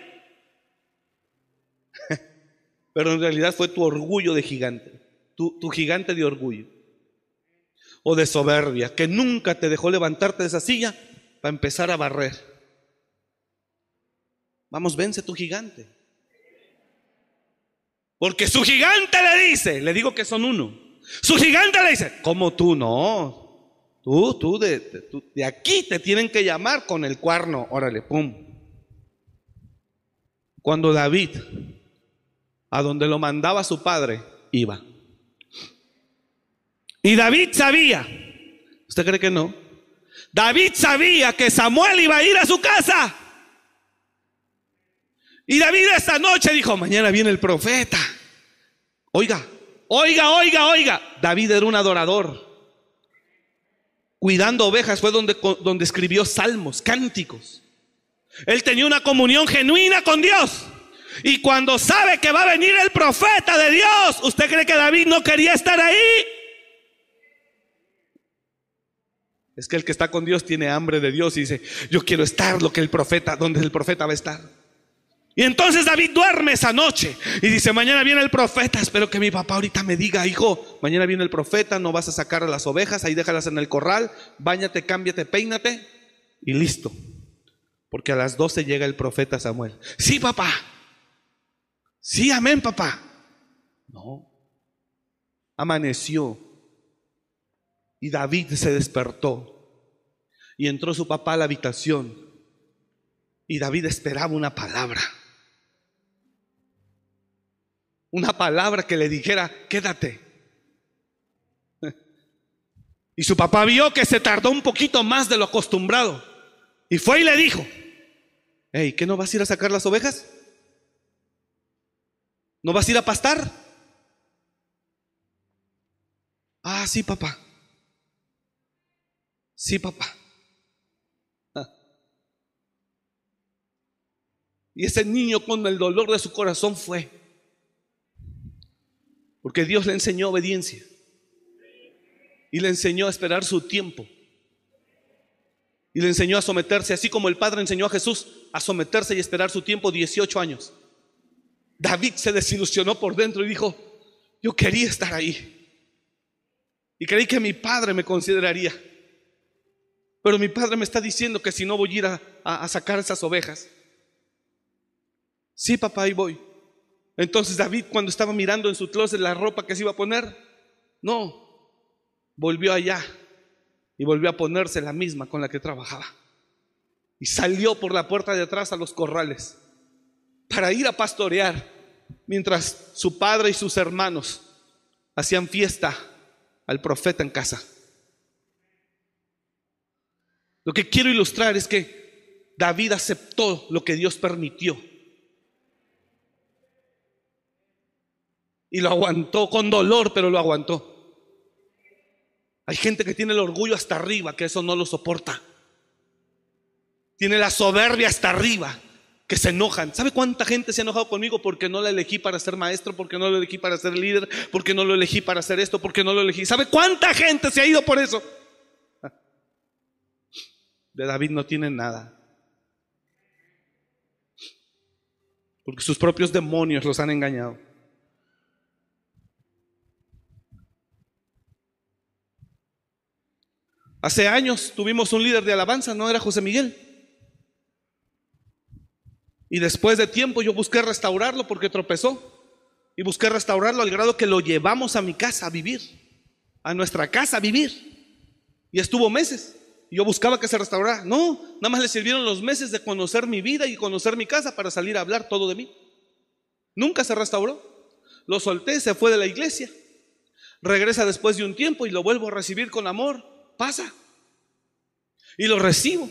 Pero en realidad fue tu orgullo de gigante. Tu, tu, gigante de orgullo. O de soberbia. Que nunca te dejó levantarte de esa silla para empezar a barrer. Vamos, vence tu gigante. Porque su gigante le dice, le digo que son uno. Su gigante le dice, ¿cómo tú no? Tú, tú de, de, aquí te tienen que llamar con el cuerno. Órale, pum. Cuando David, a donde lo mandaba su padre, iba. Y David sabía, ¿usted cree que no? David sabía que Samuel iba a ir a su casa. Y David esta noche dijo, mañana viene el profeta. Oiga, oiga, oiga, oiga. David era un adorador cuidando ovejas, fue donde, donde escribió salmos, cánticos. Él tenía una comunión genuina con Dios. Y cuando sabe que va a venir el profeta de Dios, ¿usted cree que David no quería estar ahí? Es que el que está con Dios tiene hambre de Dios y dice, yo quiero estar lo que el profeta, donde el profeta va a estar. Y entonces David duerme esa noche y dice, mañana viene el profeta, espero que mi papá ahorita me diga, hijo, mañana viene el profeta, no vas a sacar a las ovejas, ahí déjalas en el corral, bañate, cámbiate, peínate y listo. Porque a las 12 llega el profeta Samuel. Sí, papá. Sí, amén, papá. No. Amaneció y David se despertó y entró su papá a la habitación y David esperaba una palabra una palabra que le dijera, quédate. Y su papá vio que se tardó un poquito más de lo acostumbrado. Y fue y le dijo, hey, ¿qué no vas a ir a sacar las ovejas? ¿No vas a ir a pastar? Ah, sí, papá. Sí, papá. Y ese niño con el dolor de su corazón fue. Porque Dios le enseñó obediencia. Y le enseñó a esperar su tiempo. Y le enseñó a someterse, así como el Padre enseñó a Jesús a someterse y esperar su tiempo 18 años. David se desilusionó por dentro y dijo, yo quería estar ahí. Y creí que mi padre me consideraría. Pero mi padre me está diciendo que si no voy a ir a, sacar esas ovejas. Sí, papá, ahí voy. Entonces David cuando estaba mirando en su closet la ropa que se iba a poner, no, volvió allá y volvió a ponerse la misma con la que trabajaba. y salió por la puerta de atrás a los corrales para ir a pastorear mientras su padre y sus hermanos hacían fiesta al profeta en casa. Lo que quiero ilustrar es que David aceptó lo que Dios permitió. Y lo aguantó con dolor, pero lo aguantó. Hay gente que tiene el orgullo hasta arriba, que eso no lo soporta. Tiene la soberbia hasta arriba, que se enojan. ¿Sabe cuánta gente se ha enojado conmigo porque no la elegí para ser maestro, porque no lo elegí para ser líder, porque no lo elegí para hacer esto, porque no lo elegí? ¿Sabe cuánta gente se ha ido por eso? De David no tienen nada. Porque sus propios demonios los han engañado. Hace años tuvimos un líder de alabanza, no era José Miguel. Y después de tiempo yo busqué restaurarlo porque tropezó. Y busqué restaurarlo al grado que lo llevamos a mi casa a vivir. A nuestra casa a vivir. Y estuvo meses. Y yo buscaba que se restaurara. No, nada más le sirvieron los meses de conocer mi vida y conocer mi casa para salir a hablar todo de mí. Nunca se restauró. Lo solté, se fue de la iglesia. Regresa después de un tiempo y lo vuelvo a recibir con amor pasa. Y lo recibo.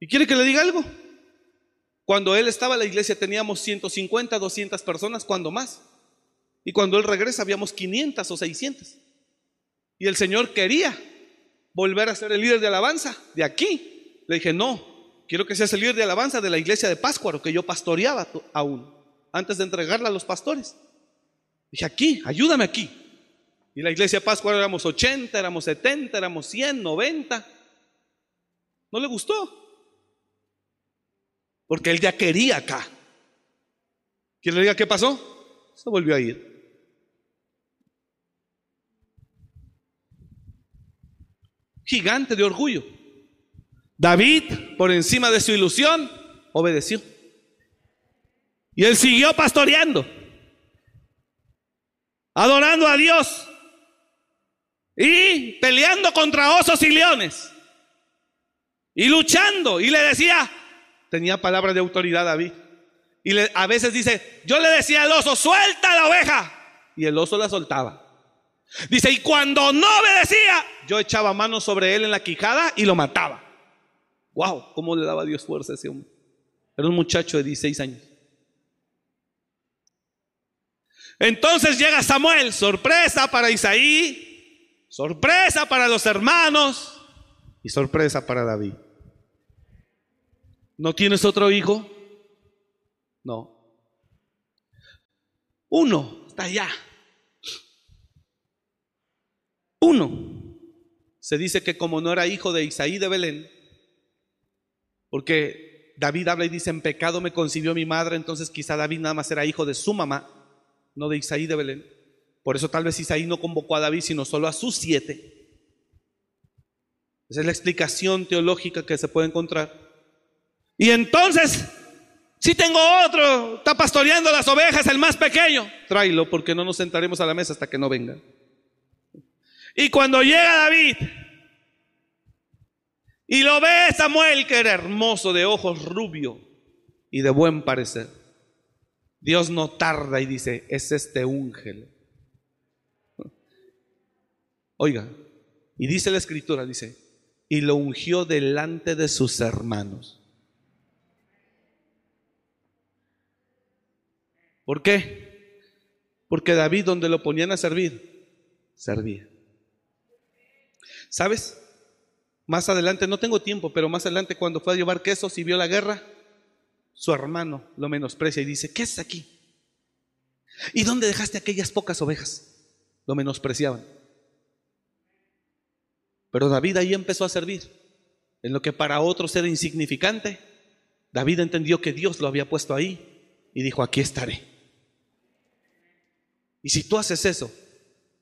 ¿Y quiere que le diga algo? Cuando él estaba en la iglesia teníamos 150, 200 personas, cuando más. Y cuando él regresa habíamos 500 o 600. Y el Señor quería volver a ser el líder de alabanza de aquí. Le dije, no, quiero que seas el líder de alabanza de la iglesia de Páscuaro, que yo pastoreaba aún, antes de entregarla a los pastores. Dije, aquí, ayúdame aquí. Y la iglesia Pascua éramos 80, éramos 70, éramos 100, 90. No le gustó. Porque él ya quería acá. ¿Quién le diga qué pasó? Se volvió a ir. Gigante de orgullo. David, por encima de su ilusión, obedeció. Y él siguió pastoreando, adorando a Dios y peleando contra osos y leones. Y luchando. Y le decía, tenía palabras de autoridad David. Y a veces dice, yo le decía al oso, suelta la oveja. Y el oso la soltaba. Dice, y cuando no obedecía, yo echaba mano sobre él en la quijada y lo mataba. Wow, cómo le daba Dios fuerza a ese hombre. Era un muchacho de 16 años. Entonces llega Samuel, sorpresa para Isaí, Sorpresa para los hermanos y sorpresa para David. ¿No tienes otro hijo? No. Uno está allá. Uno. Se dice que como no era hijo de Isaí de Belén, porque David habla y dice, en pecado me concibió mi madre, entonces quizá David nada más era hijo de su mamá, no de Isaí de Belén. Por eso tal vez Isaí no convocó a David, sino solo a sus siete. Esa es la explicación teológica que se puede encontrar. Y entonces, si tengo otro, está pastoreando las ovejas, el más pequeño, tráelo porque no nos sentaremos a la mesa hasta que no venga. Y cuando llega David y lo ve Samuel, que era hermoso, de ojos rubio y de buen parecer, Dios no tarda y dice, es este úngel Oiga, y dice la escritura, dice, y lo ungió delante de sus hermanos. ¿Por qué? Porque David donde lo ponían a servir, servía. ¿Sabes? Más adelante, no tengo tiempo, pero más adelante cuando fue a llevar quesos y vio la guerra, su hermano lo menosprecia y dice, ¿qué es aquí? ¿Y dónde dejaste aquellas pocas ovejas? Lo menospreciaban. Pero David ahí empezó a servir. En lo que para otros era insignificante, David entendió que Dios lo había puesto ahí y dijo, aquí estaré. Y si tú haces eso,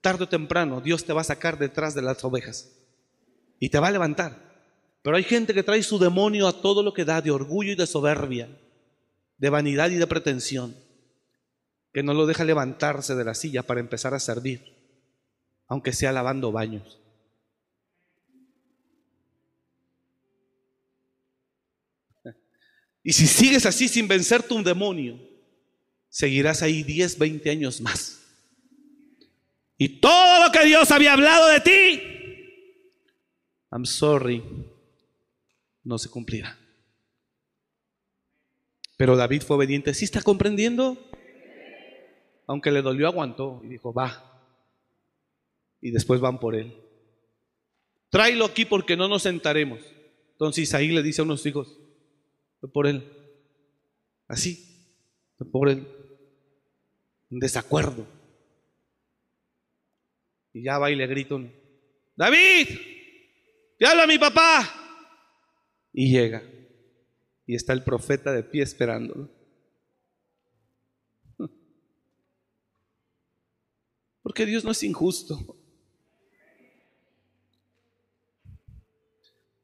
tarde o temprano Dios te va a sacar detrás de las ovejas y te va a levantar. Pero hay gente que trae su demonio a todo lo que da de orgullo y de soberbia, de vanidad y de pretensión, que no lo deja levantarse de la silla para empezar a servir, aunque sea lavando baños. Y si sigues así sin vencer tu demonio, seguirás ahí 10, 20 años más. Y todo lo que Dios había hablado de ti, I'm sorry, no se cumplirá. Pero David fue obediente. ¿Sí está comprendiendo? Aunque le dolió, aguantó y dijo, va. Y después van por él. Tráelo aquí porque no nos sentaremos. Entonces Isaí le dice a unos hijos, por él. Así, por él. Un desacuerdo. Y ya va y le grita David, te habla mi papá. Y llega. Y está el profeta de pie esperándolo. Porque Dios no es injusto.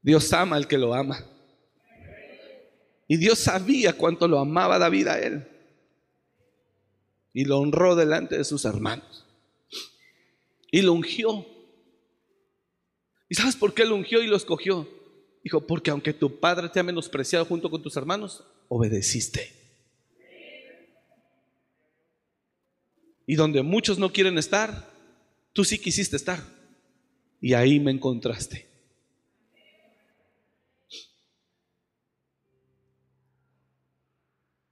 Dios ama al que lo ama. Y Dios sabía cuánto lo amaba David a él. Y lo honró delante de sus hermanos. Y lo ungió. ¿Y sabes por qué lo ungió y lo escogió? Dijo, porque aunque tu padre te ha menospreciado junto con tus hermanos, obedeciste. Y donde muchos no quieren estar, tú sí quisiste estar. Y ahí me encontraste.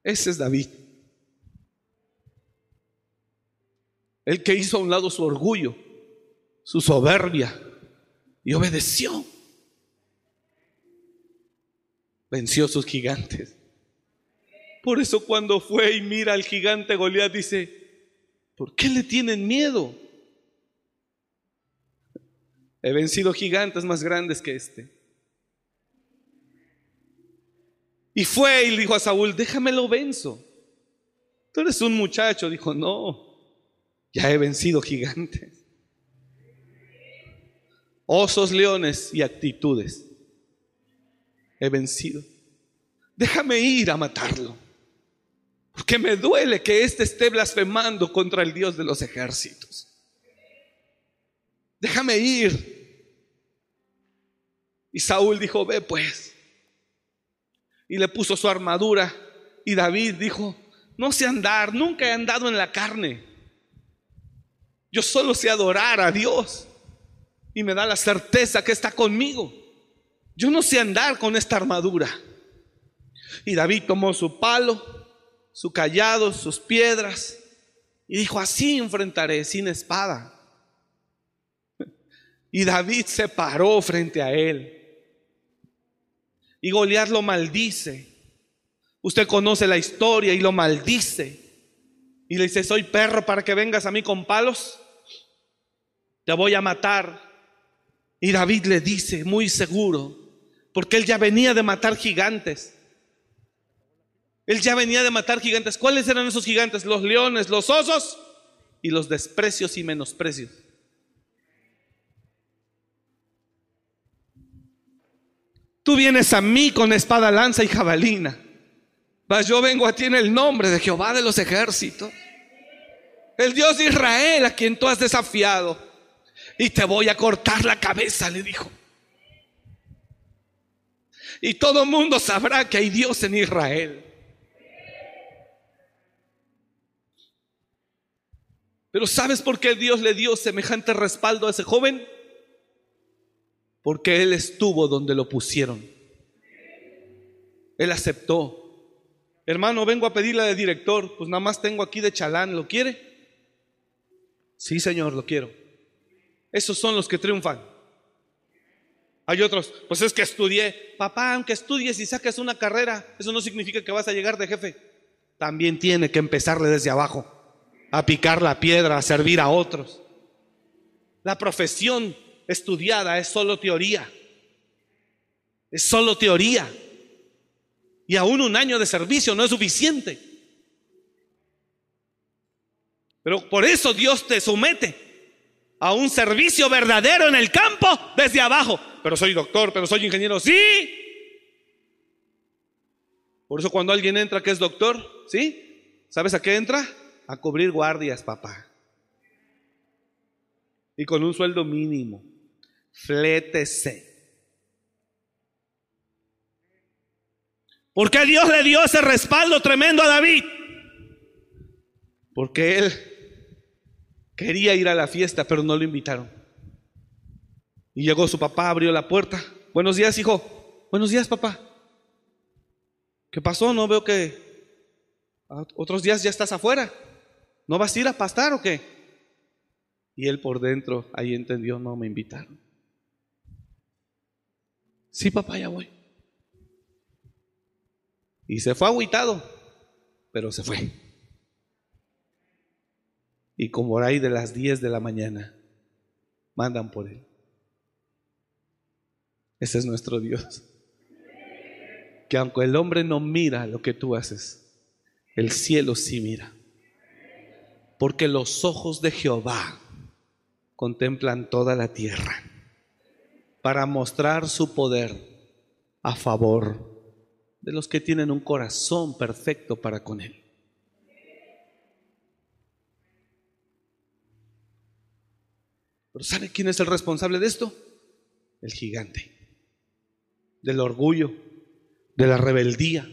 Ese es David. El que hizo a un lado su orgullo, su soberbia, y obedeció. Venció a sus gigantes. Por eso cuando fue y mira al gigante Goliat dice, ¿por qué le tienen miedo? He vencido gigantes más grandes que este. Y fue y dijo a Saúl, déjamelo venzo. Tú eres un muchacho. Dijo, no, ya he vencido gigantes. Osos, leones y actitudes. He vencido. Déjame ir a matarlo. Porque me duele que éste esté blasfemando contra el Dios de los ejércitos. Déjame ir. Y Saúl dijo, ve pues y le puso su armadura. Y David dijo, no sé andar, nunca he andado en la carne. Yo solo sé adorar a Dios. Y me da la certeza que está conmigo. Yo no sé andar con esta armadura. Y David tomó su palo, su callado, sus piedras. Y dijo, así enfrentaré sin espada. Y David se paró frente a él. Y Goliat lo maldice. Usted conoce la historia y lo maldice. Y le dice, soy perro para que vengas a mí con palos. Te voy a matar. Y David le dice, muy seguro, porque él ya venía de matar gigantes. Él ya venía de matar gigantes. ¿Cuáles eran esos gigantes? Los leones, los osos y los desprecios y menosprecios. Tú vienes a mí con espada, lanza y jabalina. Mas yo vengo a ti en el nombre de Jehová de los ejércitos. El Dios de Israel a quien tú has desafiado. Y te voy a cortar la cabeza, le dijo. Y todo el mundo sabrá que hay Dios en Israel. Pero ¿sabes por qué Dios le dio semejante respaldo a ese joven? Porque Él estuvo donde lo pusieron. Él aceptó. Hermano, vengo a pedirle de director, pues nada más tengo aquí de chalán, ¿lo quiere? Sí, Señor, lo quiero. Esos son los que triunfan. Hay otros, pues es que estudié. Papá, aunque estudies y saques una carrera, eso no significa que vas a llegar de jefe. También tiene que empezarle desde abajo, a picar la piedra, a servir a otros. La profesión estudiada es solo teoría. Es solo teoría. Y aún un año de servicio no es suficiente. Pero por eso Dios te somete a un servicio verdadero en el campo desde abajo. Pero soy doctor, pero soy ingeniero. Sí. Por eso cuando alguien entra que es doctor, ¿sí? ¿Sabes a qué entra? A cubrir guardias, papá. Y con un sueldo mínimo flétese. ¿Por qué Dios le dio ese respaldo tremendo a David? Porque él quería ir a la fiesta, pero no lo invitaron. Y llegó su papá, abrió la puerta. Buenos días, hijo. Buenos días, papá. ¿Qué pasó? No veo que otros días ya estás afuera. ¿No vas a ir a pastar o qué? Y él por dentro ahí entendió, no me invitaron. Sí, papá, ya voy. Y se fue agüitado, pero se fue. Y como ahí de las 10 de la mañana, mandan por él. Ese es nuestro Dios. Que aunque el hombre no mira lo que tú haces, el cielo sí mira. Porque los ojos de Jehová contemplan toda la tierra para mostrar su poder a favor de los que tienen un corazón perfecto para con Él. Pero ¿sabe quién es el responsable de esto? El gigante del orgullo, de la rebeldía,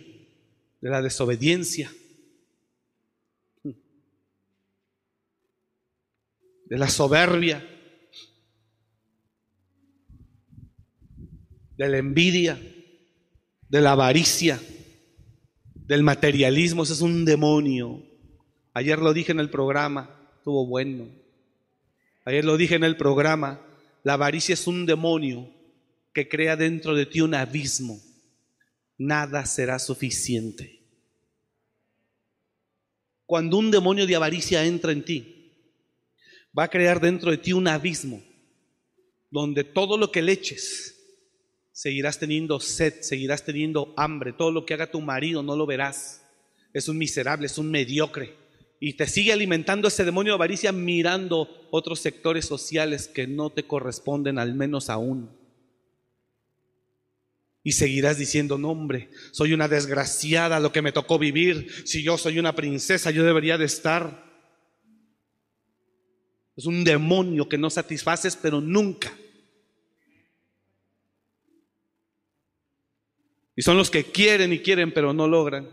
de la desobediencia, de la soberbia, de la envidia, de la avaricia, del materialismo. Ese es un demonio. Ayer lo dije en el programa, estuvo bueno. Ayer lo dije en el programa, la avaricia es un demonio que crea dentro de ti un abismo, nada será suficiente. Cuando un demonio de avaricia entra en ti, va a crear dentro de ti un abismo donde todo lo que le eches, seguirás teniendo sed, seguirás teniendo hambre, todo lo que haga tu marido no lo verás. Es un miserable, es un mediocre. Y te sigue alimentando ese demonio de avaricia mirando otros sectores sociales que no te corresponden, al menos aún. Y seguirás diciendo, no hombre, soy una desgraciada lo que me tocó vivir. Si yo soy una princesa, yo debería de estar. Es un demonio que no satisfaces, pero nunca. Y son los que quieren y quieren, pero no logran.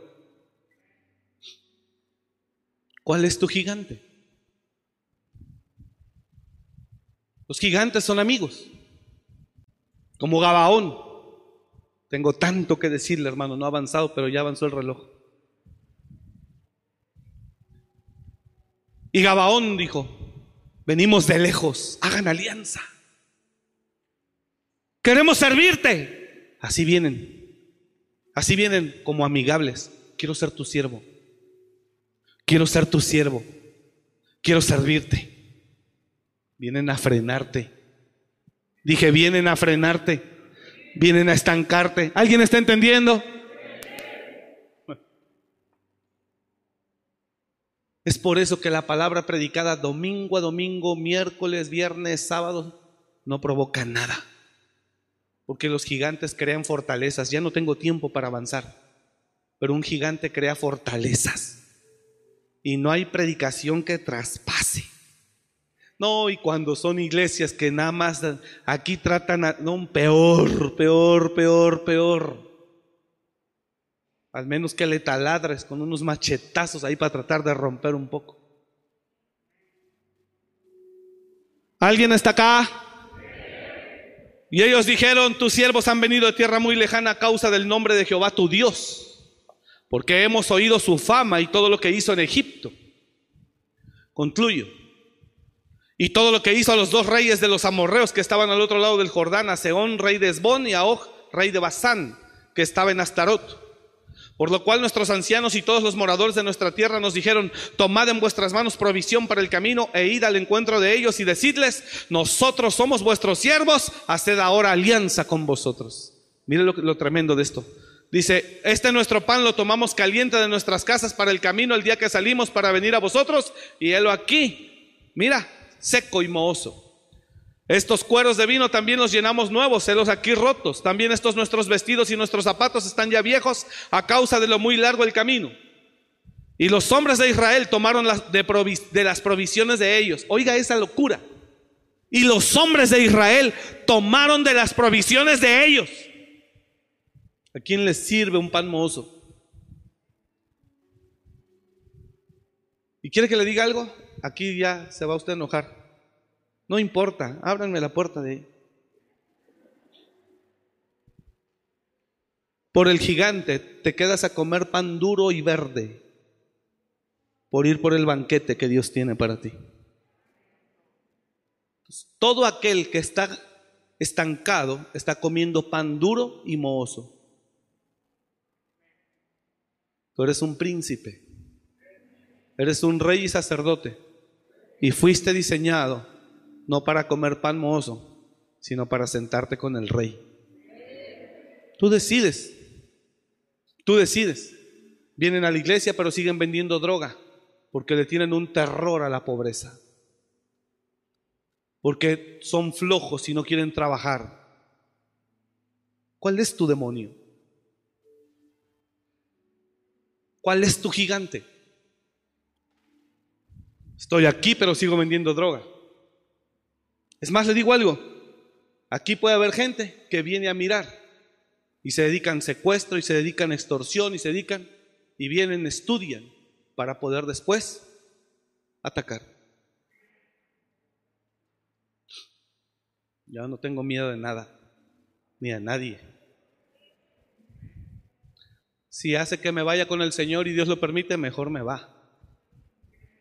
¿Cuál es tu gigante? Los gigantes son amigos, como Gabaón. Tengo tanto que decirle, hermano, no ha avanzado, pero ya avanzó el reloj. Y Gabaón dijo, venimos de lejos, hagan alianza. Queremos servirte. Así vienen, así vienen como amigables. Quiero ser tu siervo. Quiero ser tu siervo. Quiero servirte. Vienen a frenarte. Dije, vienen a frenarte vienen a estancarte. ¿Alguien está entendiendo? Es por eso que la palabra predicada domingo a domingo, miércoles, viernes, sábado, no provoca nada. Porque los gigantes crean fortalezas. Ya no tengo tiempo para avanzar. Pero un gigante crea fortalezas. Y no hay predicación que traspase. No, y cuando son iglesias que nada más aquí tratan a, no, peor, peor, peor, peor. Al menos que le taladres con unos machetazos ahí para tratar de romper un poco. ¿Alguien está acá? Y ellos dijeron, tus siervos han venido de tierra muy lejana a causa del nombre de Jehová tu Dios, porque hemos oído su fama y todo lo que hizo en Egipto. Concluyo. Y todo lo que hizo a los dos reyes de los amorreos que estaban al otro lado del Jordán, a Seón, rey de Esbón, y a Og, rey de Basán, que estaba en Astarot. Por lo cual nuestros ancianos y todos los moradores de nuestra tierra nos dijeron, tomad en vuestras manos provisión para el camino e id al encuentro de ellos y decidles, nosotros somos vuestros siervos, haced ahora alianza con vosotros. Mire lo, lo tremendo de esto. Dice, este nuestro pan lo tomamos caliente de nuestras casas para el camino el día que salimos para venir a vosotros y helo aquí. Mira, seco y mohoso. Estos cueros de vino también los llenamos nuevos, celos aquí rotos. También estos nuestros vestidos y nuestros zapatos están ya viejos a causa de lo muy largo del camino. Y los hombres de Israel tomaron las de, de las provisiones de ellos. Oiga esa locura. Y los hombres de Israel tomaron de las provisiones de ellos. ¿A quién le sirve un pan mozo? ¿Y quiere que le diga algo? Aquí ya se va usted a enojar. No importa, ábranme la puerta de ahí. Por el gigante te quedas a comer pan duro y verde por ir por el banquete que Dios tiene para ti. Todo aquel que está estancado está comiendo pan duro y mohoso. Tú eres un príncipe, eres un rey y sacerdote y fuiste diseñado no para comer pan mohoso, sino para sentarte con el rey. Tú decides, tú decides. Vienen a la iglesia pero siguen vendiendo droga porque le tienen un terror a la pobreza porque son flojos y no quieren trabajar. ¿Cuál es tu demonio? ¿Cuál es tu gigante? Estoy aquí, pero sigo vendiendo droga. Es más, le digo algo. Aquí puede haber gente que viene a mirar y se dedican secuestro y se dedican extorsión y se dedican y vienen, estudian para poder después atacar. Ya no tengo miedo de nada, ni a nadie. Si hace que me vaya con el Señor y Dios lo permite, mejor me va.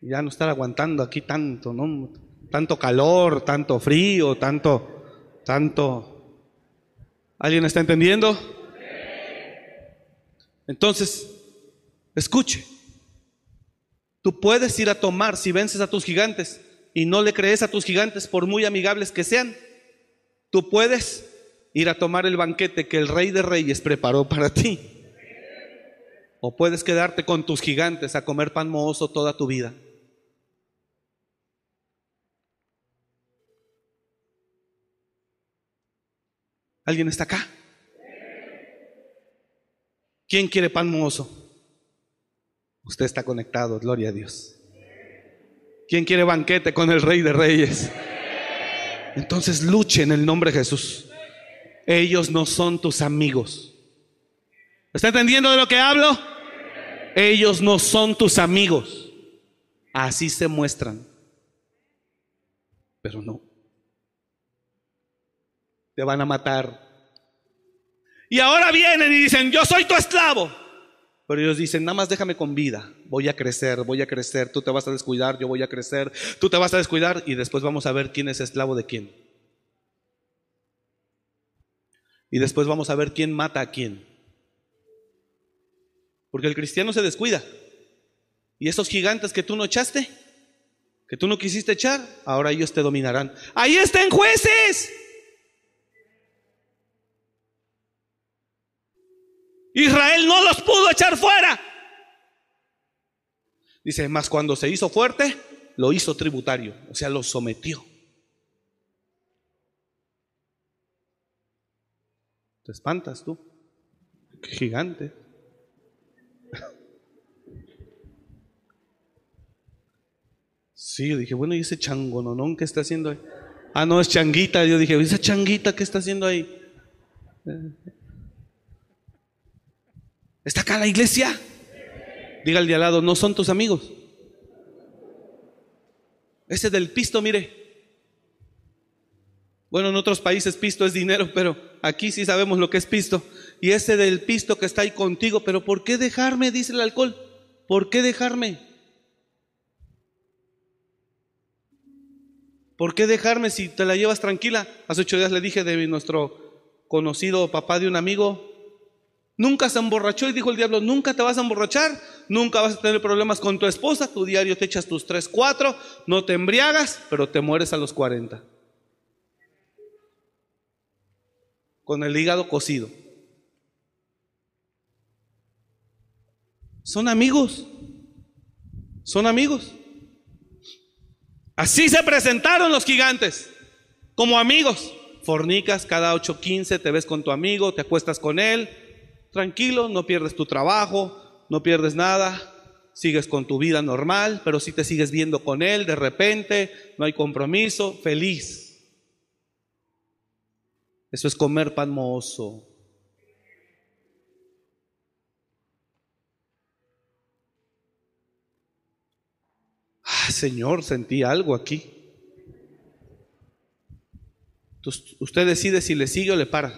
Ya no estar aguantando aquí tanto, ¿no? Tanto calor, tanto frío, tanto, tanto. ¿Alguien está entendiendo? Entonces, escuche. Tú puedes ir a tomar si vences a tus gigantes y no le crees a tus gigantes por muy amigables que sean Tú puedes ir a tomar el banquete que el rey de reyes preparó para ti. O puedes quedarte con tus gigantes a comer pan mohoso toda tu vida. ¿Alguien está acá? ¿Quién quiere pan mohoso? Usted está conectado, gloria a Dios. ¿Quién quiere banquete con el Rey de Reyes? Entonces luche en el nombre de Jesús. Ellos no son tus amigos. ¿Está entendiendo de lo que hablo? Ellos no son tus amigos. Así se muestran. Pero no. Te van a matar. Y ahora vienen y dicen, yo soy tu esclavo. Pero ellos dicen, nada más déjame con vida, voy a crecer, voy a crecer, tú te vas a descuidar, yo voy a crecer, tú te vas a descuidar y después vamos a ver quién es esclavo de quién. Y después vamos a ver quién mata a quién. Porque el cristiano se descuida. Y esos gigantes que tú no echaste, que tú no quisiste echar, ahora ellos te dominarán. Ahí están jueces. Israel no los pudo echar fuera. Dice, más cuando se hizo fuerte, lo hizo tributario, o sea, lo sometió. Te espantas tú. Qué gigante. Sí, yo dije, bueno, ¿y ese changononón qué está haciendo ahí? Ah, no, es changuita. Yo dije, ¿esa changuita qué está haciendo ahí? ¿Está acá la iglesia? Diga al de al lado, no son tus amigos. Ese del pisto, mire. Bueno, en otros países pisto es dinero, pero aquí sí sabemos lo que es pisto. Y ese del pisto que está ahí contigo, pero ¿por qué dejarme? Dice el alcohol. ¿Por qué dejarme? ¿Por qué dejarme si te la llevas tranquila? Hace ocho días le dije de nuestro conocido papá de un amigo, Nunca se emborrachó y dijo el diablo, nunca te vas a emborrachar, nunca vas a tener problemas con tu esposa, tu diario te echas tus tres, cuatro, no te embriagas, pero te mueres a los 40. Con el hígado cocido. Son amigos. Son amigos. Así se presentaron los gigantes, como amigos. Fornicas cada 8.15, te ves con tu amigo, te acuestas con él, tranquilo, no pierdes tu trabajo, no pierdes nada, sigues con tu vida normal, pero si te sigues viendo con él de repente, no hay compromiso, feliz. Eso es comer pan mozo. Señor, sentí algo aquí. Usted decide si le sigue o le para.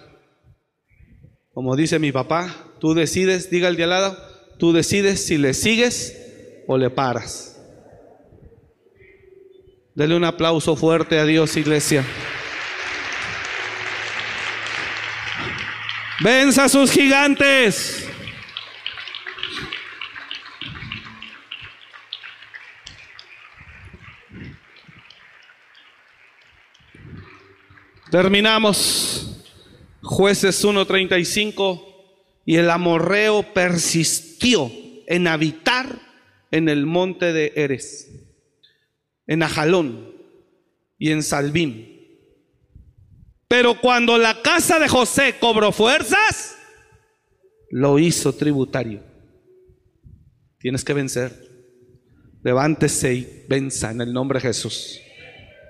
Como dice mi papá, tú decides, diga el de al lado, tú decides si le sigues o le paras. Dele un aplauso fuerte a Dios, iglesia. Venza a sus gigantes. Terminamos. Jueces 1.35. Y el amorreo persistió en habitar en el monte de Eres, en Ajalón y en Salbim. Pero cuando la casa de José cobró fuerzas, lo hizo tributario. Tienes que vencer. Levántese y venza en el nombre de Jesús.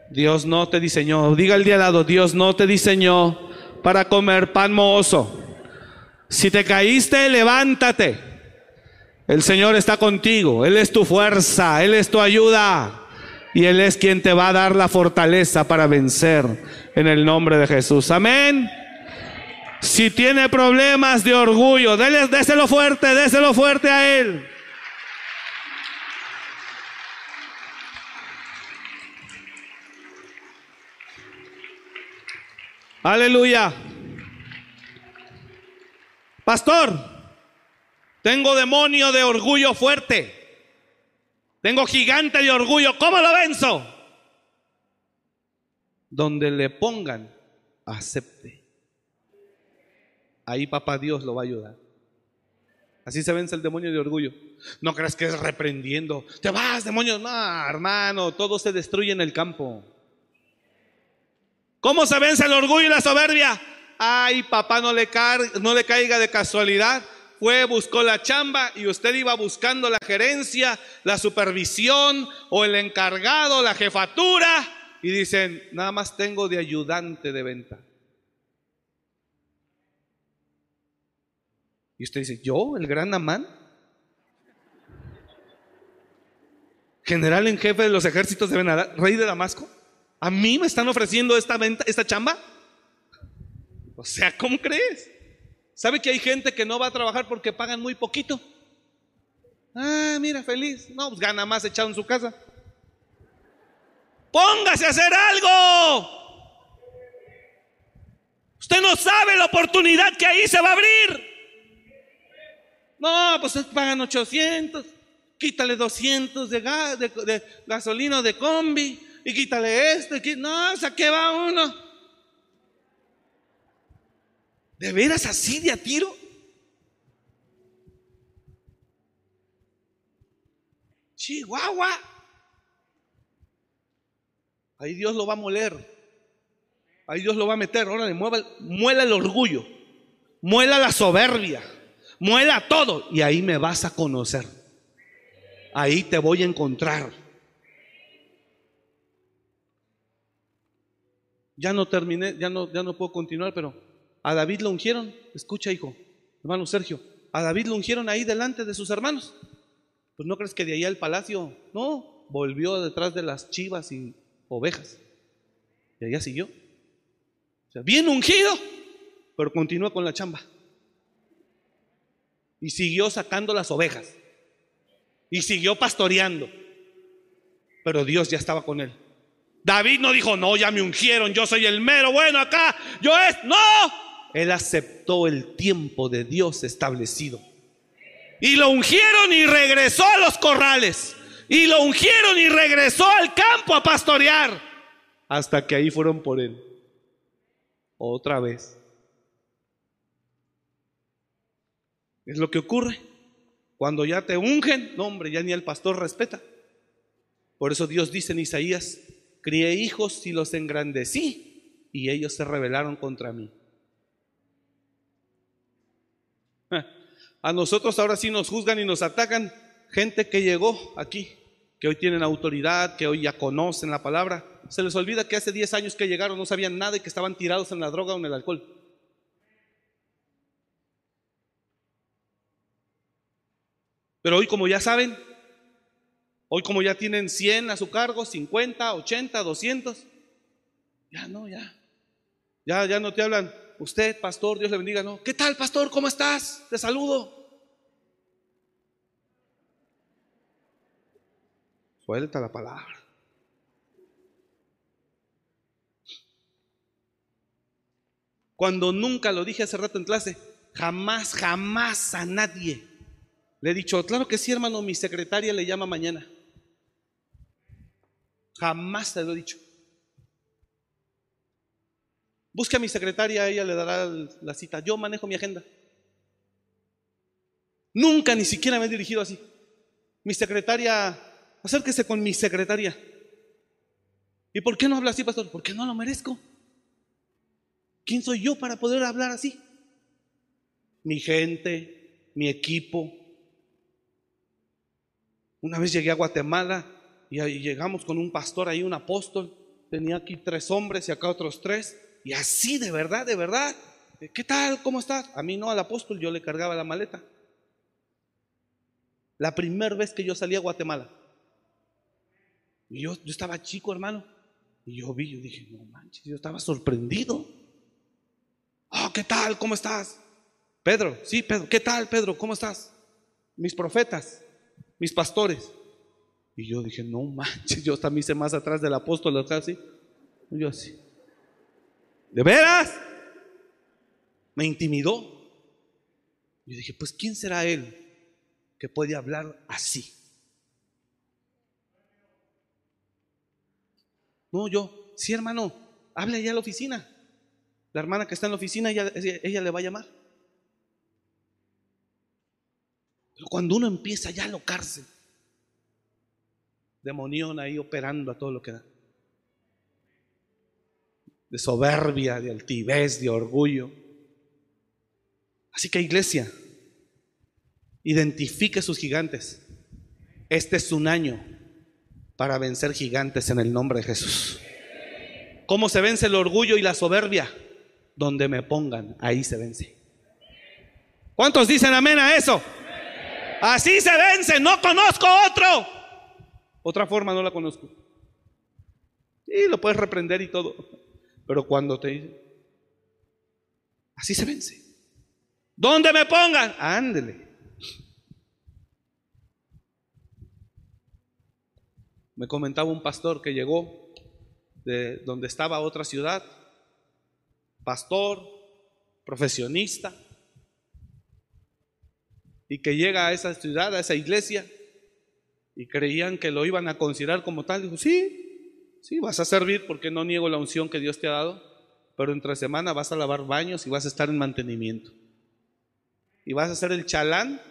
Dios no te diseñó, diga el día al lado, Dios no te diseñó para comer pan mozo. Si te caíste, levántate. El Señor está contigo, Él es tu fuerza, Él es tu ayuda y Él es quien te va a dar la fortaleza para vencer en el nombre de Jesús. Amén. Si tiene problemas de orgullo, déselo fuerte, déselo fuerte a Él. Aleluya. Pastor, tengo demonio de orgullo fuerte. Tengo gigante de orgullo. ¿Cómo lo venzo? Donde le pongan, acepte. Ahí papá Dios lo va a ayudar. Así se vence el demonio de orgullo. No creas que es reprendiendo. Te vas, demonio. No, hermano, todo se destruye en el campo. ¿Cómo se vence el orgullo y la soberbia? Ay, papá, no le, caiga de casualidad. Fue, buscó la chamba y usted iba buscando la gerencia, la supervisión o el encargado, la jefatura. Y dicen, nada más tengo de ayudante de venta. Y usted dice, ¿yo, el gran Amán? General en jefe de los ejércitos de rey de Damasco. ¿A mí me están ofreciendo esta venta, esta chamba? O sea, ¿cómo crees? ¿Sabe que hay gente que no va a trabajar porque pagan muy poquito? Ah, mira, feliz. No, pues gana más echado en su casa. Póngase a hacer algo. Usted no sabe la oportunidad que ahí se va a abrir. No, pues pagan 800, quítale 200 de, de, de gasolina de combi y quítale esto. No, o sea, ¿qué va uno? ¿De veras así de a tiro? Chihuahua. Ahí Dios lo va a moler. Ahí Dios lo va a meter. Ahora le muela el orgullo. Muela la soberbia. Muela todo. Y ahí me vas a conocer. Ahí te voy a encontrar. Ya no terminé, ya no, ya no puedo continuar, pero a David lo ungieron. Escucha, hijo, hermano Sergio, a David lo ungieron ahí delante de sus hermanos. Pues no crees que de ahí al palacio, no, volvió detrás de las chivas y ovejas. Y allá siguió. O sea, bien ungido, pero continuó con la chamba. Y siguió sacando las ovejas. Y siguió pastoreando. Pero Dios ya estaba con él. David no dijo, no, ya me ungieron, yo soy el mero bueno acá, yo es, no. Él aceptó el tiempo de Dios establecido. Y lo ungieron y regresó a los corrales. Y lo ungieron y regresó al campo a pastorear. Hasta que ahí fueron por él. Otra vez. Es lo que ocurre. Cuando ya te ungen, no hombre, ya ni el pastor respeta. Por eso Dios dice en Isaías crié hijos y los engrandecí, y ellos se rebelaron contra mí. A nosotros ahora sí nos juzgan y nos atacan gente que llegó aquí, que hoy tienen autoridad, que hoy ya conocen la palabra. Se les olvida que hace 10 años que llegaron no sabían nada y que estaban tirados en la droga o en el alcohol. Pero hoy como ya saben, Hoy como ya tienen 100 a su cargo, 50, 80, 200, ya no, ya. Ya, ya no te hablan, usted, pastor, Dios le bendiga, no. ¿Qué tal, pastor? ¿Cómo estás? Te saludo. Suelta la palabra. Cuando nunca lo dije hace rato en clase, jamás, jamás a nadie le he dicho, claro que sí, hermano, mi secretaria le llama mañana. Jamás te lo he dicho. Busque a mi secretaria, ella le dará la cita. Yo manejo mi agenda. Nunca ni siquiera me he dirigido así. Mi secretaria, acérquese con mi secretaria. ¿Y por qué no habla así, pastor? Porque no lo merezco. ¿Quién soy yo para poder hablar así? Mi gente, mi equipo. Una vez llegué a Guatemala y llegamos con un pastor ahí, un apóstol. Tenía aquí tres hombres y acá otros tres. Y así, de verdad, de verdad. ¿Qué tal? ¿Cómo estás? A mí no, al apóstol yo le cargaba la maleta. La primera vez que yo salí a Guatemala. Y yo, yo estaba chico, hermano. Y yo vi, yo dije, no manches, yo estaba sorprendido. Oh, ¿qué tal? ¿Cómo estás? Pedro, sí, Pedro, ¿qué tal, Pedro? ¿Cómo estás? Mis profetas, mis pastores. Y yo dije, no manches, yo también hice más atrás del apóstol, así. Yo así. ¿De veras? Me intimidó. Yo dije, pues ¿quién será él que puede hablar así? No, yo, sí hermano, hable allá a la oficina. La hermana que está en la oficina, ella, ella le va a llamar. Pero cuando uno empieza ya a locarse, demonión ahí operando a todo lo que da. De soberbia, de altivez, de orgullo. Así que iglesia, identifique sus gigantes. Este es un año para vencer gigantes en el nombre de Jesús. ¿Cómo se vence el orgullo y la soberbia? Donde me pongan, ahí se vence. ¿Cuántos dicen amén a eso? Así se vence, no conozco otro. Otra forma no la conozco. Y lo puedes reprender y todo. Pero cuando te dice, así se vence. ¿Dónde me pongan? Ándele. Me comentaba un pastor que llegó de donde estaba otra ciudad, pastor, profesionista, y que llega a esa ciudad, a esa iglesia, y creían que lo iban a considerar como tal. Dijo, sí, sí, vas a servir porque no niego la unción que Dios te ha dado, pero entre semana vas a lavar baños y vas a estar en mantenimiento. Y vas a ser el chalán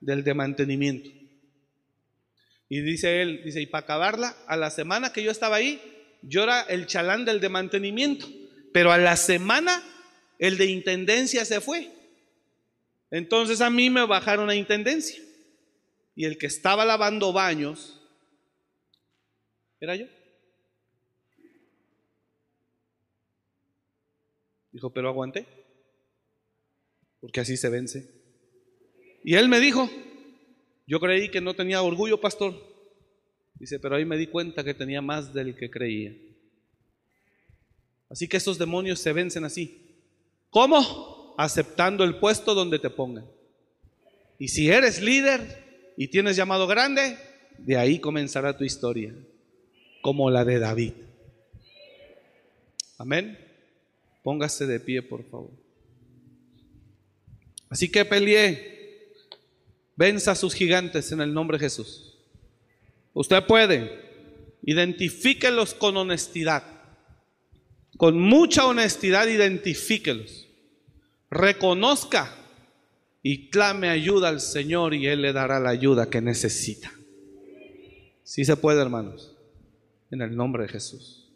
del de mantenimiento. Y dice él, dice, y para acabarla, a la semana que yo estaba ahí, yo era el chalán del de mantenimiento, pero a la semana el de intendencia se fue. Entonces a mí me bajaron a intendencia. Y el que estaba lavando baños era yo. Dijo, pero aguanté. Porque así se vence. Y él me dijo, yo creí que no tenía orgullo, pastor. Dice, pero ahí me di cuenta que tenía más del que creía. Así que esos demonios se vencen así. ¿Cómo? Aceptando el puesto donde te pongan. Y si eres líder y tienes llamado grande, de ahí comenzará tu historia, como la de David. Amén. Póngase de pie, por favor. Así que peleé Venza a sus gigantes en el nombre de Jesús. Usted puede. Identifíquelos con honestidad. Con mucha honestidad identifíquelos. Reconozca y clame ayuda al Señor y Él le dará la ayuda que necesita. Si se puede, hermanos. En el nombre de Jesús.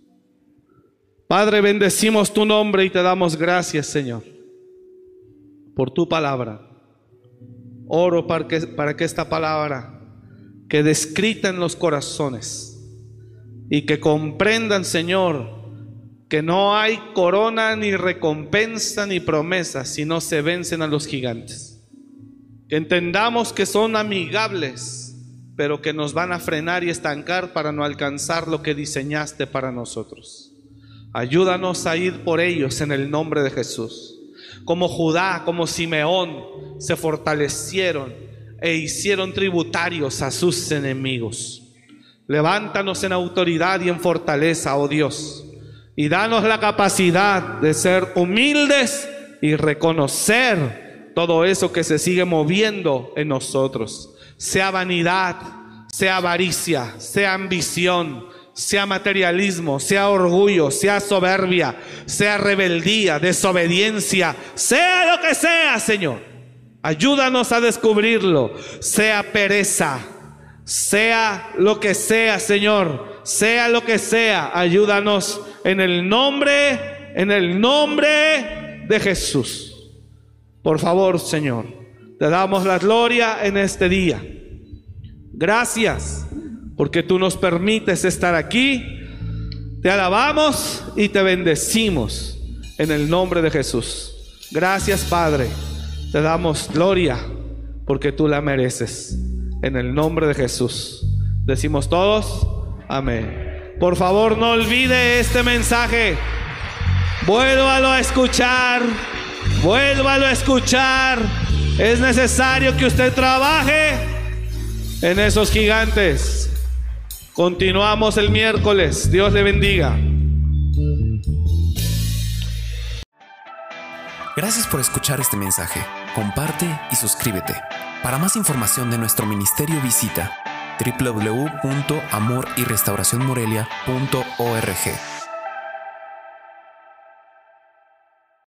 Padre, bendecimos tu nombre y te damos gracias, Señor, por tu palabra. Oro para que, para que esta palabra quede escrita en los corazones y que comprendan, Señor, que no hay corona, ni recompensa, ni promesa, si no se vencen a los gigantes. Entendamos que son amigables pero que nos van a frenar y estancar para no alcanzar lo que diseñaste para nosotros. Ayúdanos a ir por ellos en el nombre de Jesús. Como Judá, como Simeón, se fortalecieron e hicieron tributarios a sus enemigos. Levántanos en autoridad y en fortaleza, oh Dios, y danos la capacidad de ser humildes y reconocer todo eso que se sigue moviendo en nosotros, sea vanidad, sea avaricia, sea ambición, sea materialismo, sea orgullo, sea soberbia, sea rebeldía, desobediencia, sea lo que sea, Señor. Ayúdanos a descubrirlo, sea pereza, sea lo que sea, Señor, sea lo que sea, ayúdanos en el nombre, en el nombre de Jesús. Por favor, Señor, te damos la gloria en este día. Gracias porque tú nos permites estar aquí. Te alabamos y te bendecimos en el nombre de Jesús. Gracias, Padre. Te damos gloria porque tú la mereces. En el nombre de Jesús. Decimos todos, amén. Por favor, no olvide este mensaje. Vuélvalo a escuchar. Vuélvalo a escuchar. Es necesario que usted trabaje en esos gigantes. Continuamos el miércoles. Dios le bendiga. Gracias por escuchar este mensaje. Comparte y suscríbete. Para más información de nuestro ministerio visita www.amoryrestauracionmorelia.org.